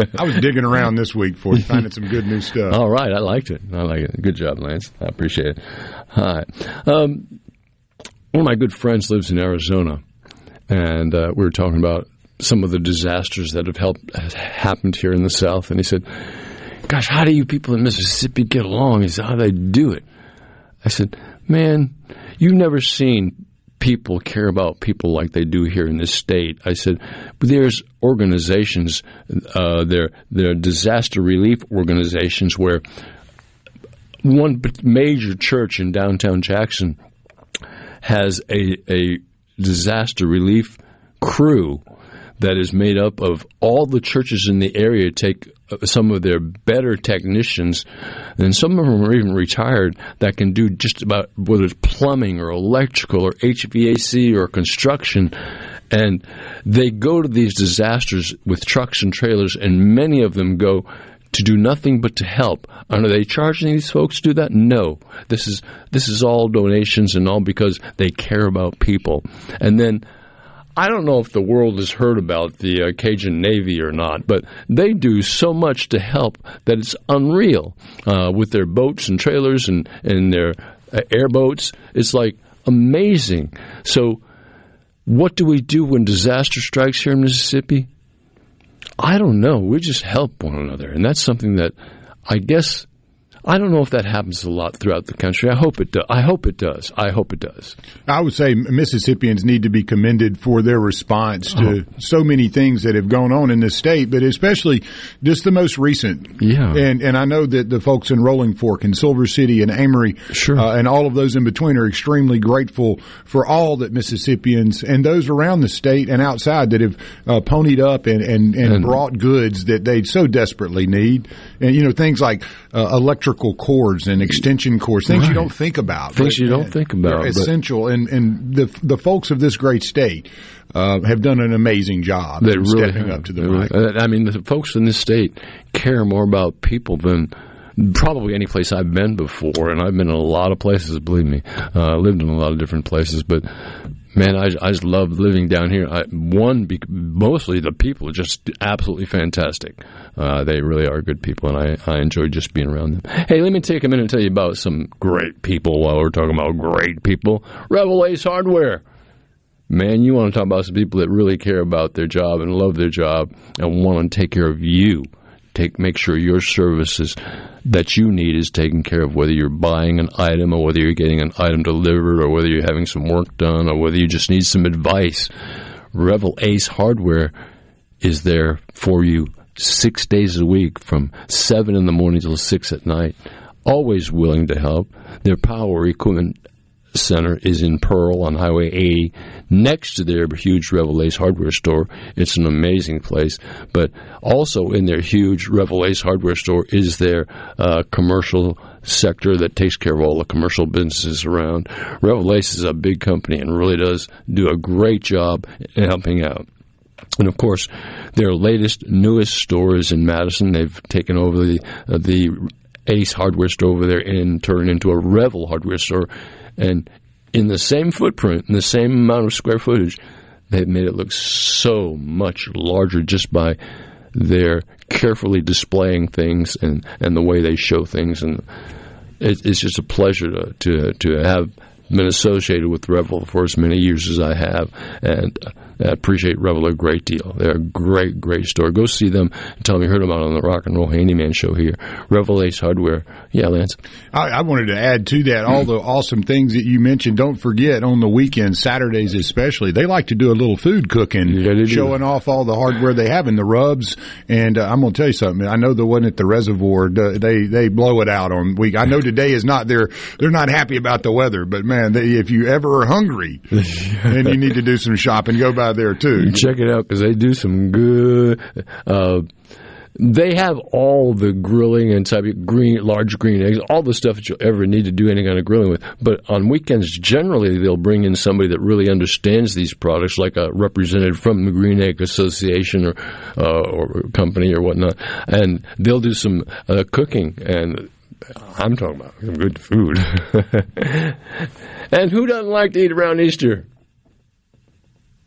I was digging around this week for you, finding some good new stuff. All right, I liked it. I like it. Good job, Lance. I appreciate it. All right. Um, one of my good friends lives in Arizona, and uh, we were talking about some of the disasters that have helped has happened here in the South, and he said, "Gosh, how do you people in Mississippi get along? He said, how do they do it?" I said, "Man, you've never seen." People care about people like they do here in this state. I said, there's organizations, uh, there there are disaster relief organizations where one major church in downtown Jackson has a, a disaster relief crew that is made up of all the churches in the area take uh, some of their better technicians, and some of them are even retired that can do just about whether it's plumbing or electrical or HVAC or construction. And they go to these disasters with trucks and trailers, and many of them go to do nothing but to help. And are they charging these folks to do that? No. This is this is all donations and all because they care about people. And then I don't know if the world has heard about the uh, Cajun Navy or not, but they do so much to help that it's unreal uh, with their boats and trailers and, and their uh, airboats. It's like amazing. So, what do we do when disaster strikes here in Mississippi? I don't know. We just help one another, and that's something that I guess I don't know if that happens a lot throughout the country. I hope it does. I hope it does. I hope it does. I would say Mississippians need to be commended for their response to Oh. so many things that have gone on in this state, but especially just the most recent. Yeah. And and I know that the folks in Rolling Fork and Silver City and Amory sure. uh, and all of those in between are extremely grateful for all that Mississippians and those around the state and outside that have uh, ponied up and, and, and, And- brought goods that they so desperately need. And, you know, things like uh, electrical cords and extension cords, things you don't think about. Things but, you don't uh, think about, they're essential. And, and the, the folks of this great state uh, have done an amazing job They really stepping have. up to the really- mic. uh, I mean, the folks in this state care more about people than probably any place I've been before, and I've been in a lot of places. Believe me, uh, I lived in a lot of different places, but. Man, I, I just love living down here. I, one, mostly the people are just absolutely fantastic. Uh, they really are good people, and I, I enjoy just being around them. Hey, let me take a minute and tell you about some great people while we're talking about great people. Revell Ace Hardware. Man, you want to talk about some people that really care about their job and love their job and want to take care of you. Take make sure your services that you need is taken care of, whether you're buying an item or whether you're getting an item delivered or whether you're having some work done or whether you just need some advice. Revell Ace Hardware is there for you six days a week from seven in the morning till six at night. Always willing to help. Their power equipment Center is in Pearl on Highway 80, next to their huge Revell Ace hardware store. It's an amazing place. But also in their huge Revell Ace hardware store is their uh, commercial sector that takes care of all the commercial businesses around. Revell Ace is a big company and really does do a great job in helping out. And of course, their latest, newest store is in Madison. They've taken over the uh, the Ace hardware store over there and turned into a Revell hardware store. And in the same footprint, in the same amount of square footage, they've made it look so much larger just by their carefully displaying things and, and the way they show things. And it, it's just a pleasure to, to, to have been associated with Revell for as many years as I have, and uh, I appreciate Revell a great deal. They're a great, great store. Go see them and tell them you heard about on the Rock and Roll Handyman show here. Revell Ace Hardware. Yeah, Lance. I, I wanted to add to that all the awesome things that you mentioned. Don't forget on the weekends, Saturdays especially, they like to do a little food cooking, do. showing off all the hardware they have in the rubs. And uh, I'm going to tell you something. I know the one at the reservoir, they they blow it out on week. I know today is not their they're not happy about the weather, but man, they, if you ever are hungry, then you need to do some shopping. Go by there too. Check it out because they do some good. Uh, they have all the grilling and type of green, large green eggs, all the stuff that you'll ever need to do any kind of grilling with. But on weekends, generally, they'll bring in somebody that really understands these products, like a representative from the Green Egg Association or uh, or company or whatnot, and they'll do some uh, cooking. And I'm talking about some good food. and who doesn't like to eat around Easter?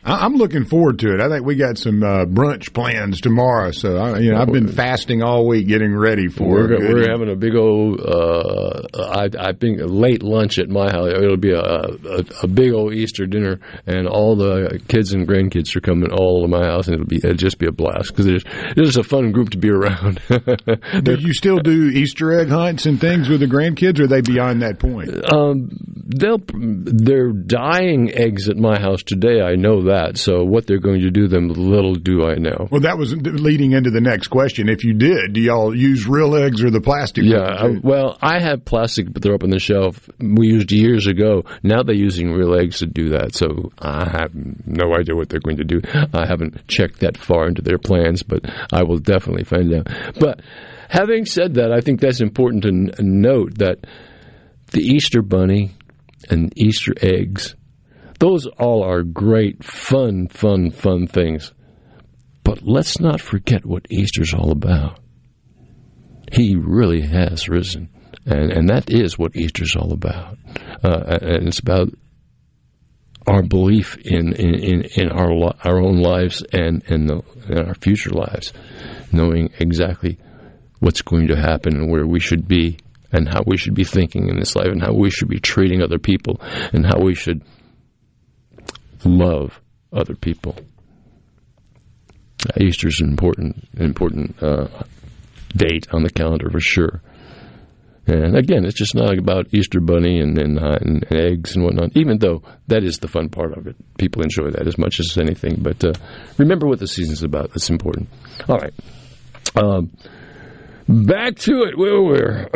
I'm looking forward to it. I think we got some uh, brunch plans tomorrow, so I, you know I've been fasting all week, getting ready for. It. We're, good- we're having a big old, uh, I, I think, a late lunch at my house. It'll be a, a, a big old Easter dinner, and all the kids and grandkids are coming all to my house, and it'll be it'll just be a blast because it's it's a fun group to be around. do you still do Easter egg hunts and things with the grandkids, or are they beyond that point? Um, they'll they're dying eggs at my house today. I know that. So what they're going to do, them little do I know. Well, that was leading into the next question. If you did, do y'all use real eggs or the plastic? Yeah? I, well, I have plastic, but they're up on the shelf. We used years ago. Now they're using real eggs to do that, so I have no idea what they're going to do. I haven't checked that far into their plans, but I will definitely find out. But having said that, I think that's important to n- note that the Easter bunny and Easter eggs, those all are great, fun, fun, fun things. But let's not forget what Easter's all about. He really has risen. And, and that is what Easter's all about. Uh, and it's about our belief in, in, in, in our, our own lives and the, in our future lives, knowing exactly what's going to happen and where we should be and how we should be thinking in this life and how we should be treating other people and how we should love other people. Easter is an important, important uh, date on the calendar for sure. And again, it's just not about Easter bunny and and, uh, and eggs and whatnot. Even though that is the fun part of it, people enjoy that as much as anything. But uh, remember what the season's about. That's important. All right, um, back to it. Where we're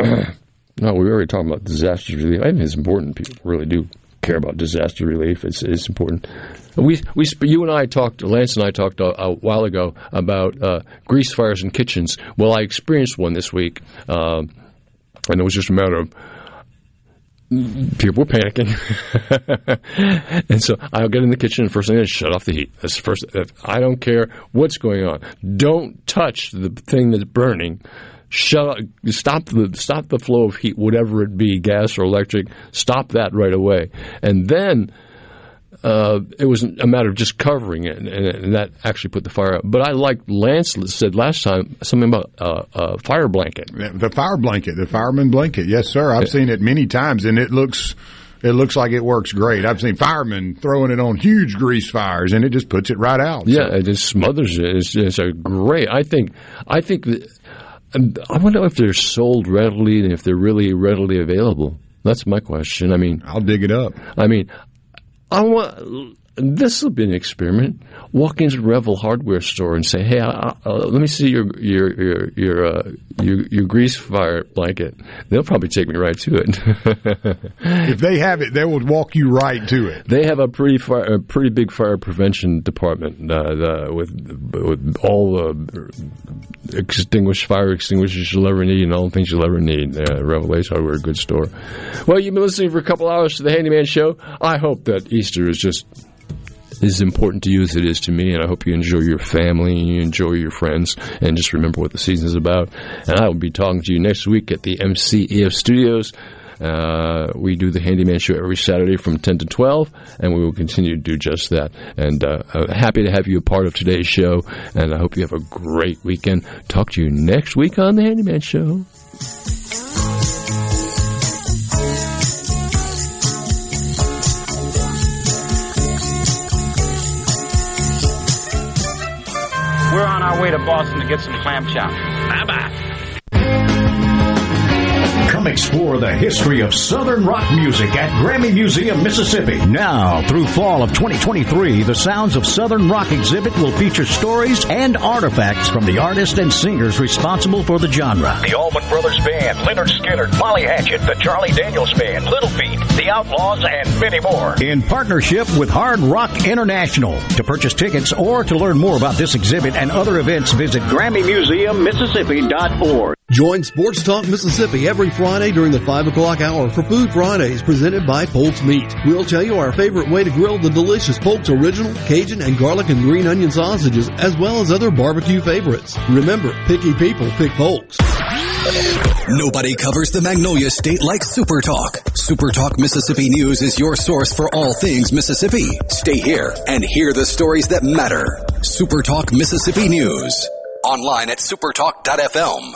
no, we were already talking about disaster relief. I think it's important. People really do care about disaster relief. It's it's important. We we you and I talked. Lance and I talked a, a while ago about uh, grease fires in kitchens. Well, I experienced one this week. Um, and it was just a matter of people were panicking, and so I'll get in the kitchen and first thing is shut off the heat. That's the first. I don't care what's going on. Don't touch the thing that's burning. Shut. Stop the stop the flow of heat, whatever it be, gas or electric. Stop that right away, and then. Uh, it was a matter of just covering it, and, and that actually put the fire out. But I like Lance said last time something about uh, a fire blanket. The fire blanket, the fireman blanket. Yes, sir. I've seen it many times, and it looks it looks like it works great. I've seen firemen throwing it on huge grease fires, and it just puts it right out. Yeah, it just smothers it. It's, it's a great. I think. I think that. And I wonder if they're sold readily and if they're really readily available. That's my question. I mean, I'll dig it up. I mean, I want. This will be an experiment. Walk into the Revell hardware store and say, "Hey, I, I, uh, let me see your your your your, uh, your your grease fire blanket." They'll probably take me right to it. if they have it, they will walk you right to it. They have a pretty fire, a pretty big fire prevention department uh, the, with with all the extinguished fire extinguishers you'll ever need and all the things you'll ever need. Uh, Revelation Hardware, good store. Well, you've been listening for a couple hours to the Handyman Show. I hope that Easter is just as important to you as it is to me, and I hope you enjoy your family and you enjoy your friends, and just remember what the season is about. And I will be talking to you next week at the MCEF Studios. Uh, we do the Handyman Show every Saturday from 10 to 12, and we will continue to do just that. And uh, uh, happy to have you a part of today's show, and I hope you have a great weekend. Talk to you next week on the Handyman Show. Our way to Boston to get some clam chowder. Bye bye. Come Come explore the history of Southern rock music at Grammy Museum, Mississippi. Now, through fall of 2023, the Sounds of Southern Rock exhibit will feature stories and artifacts from the artists and singers responsible for the genre. The Allman Brothers Band, Lynyrd Skynyrd, Molly Hatchet, the Charlie Daniels Band, Little Feat, The Outlaws, and many more. In partnership with Hard Rock International. To purchase tickets or to learn more about this exhibit and other events, visit GrammyMuseumMississippi.org. Join Sports Talk Mississippi every Friday during the 5 o'clock hour for Food Fridays presented by Polk's Meat. We'll tell you our favorite way to grill the delicious Polk's Original, Cajun, and garlic and green onion sausages, as well as other barbecue favorites. Remember, picky people pick Polk's. Nobody covers the Magnolia State like Super Talk. Super Talk Mississippi News is your source for all things Mississippi. Stay here and hear the stories that matter. Super Talk Mississippi News. Online at supertalk.fm.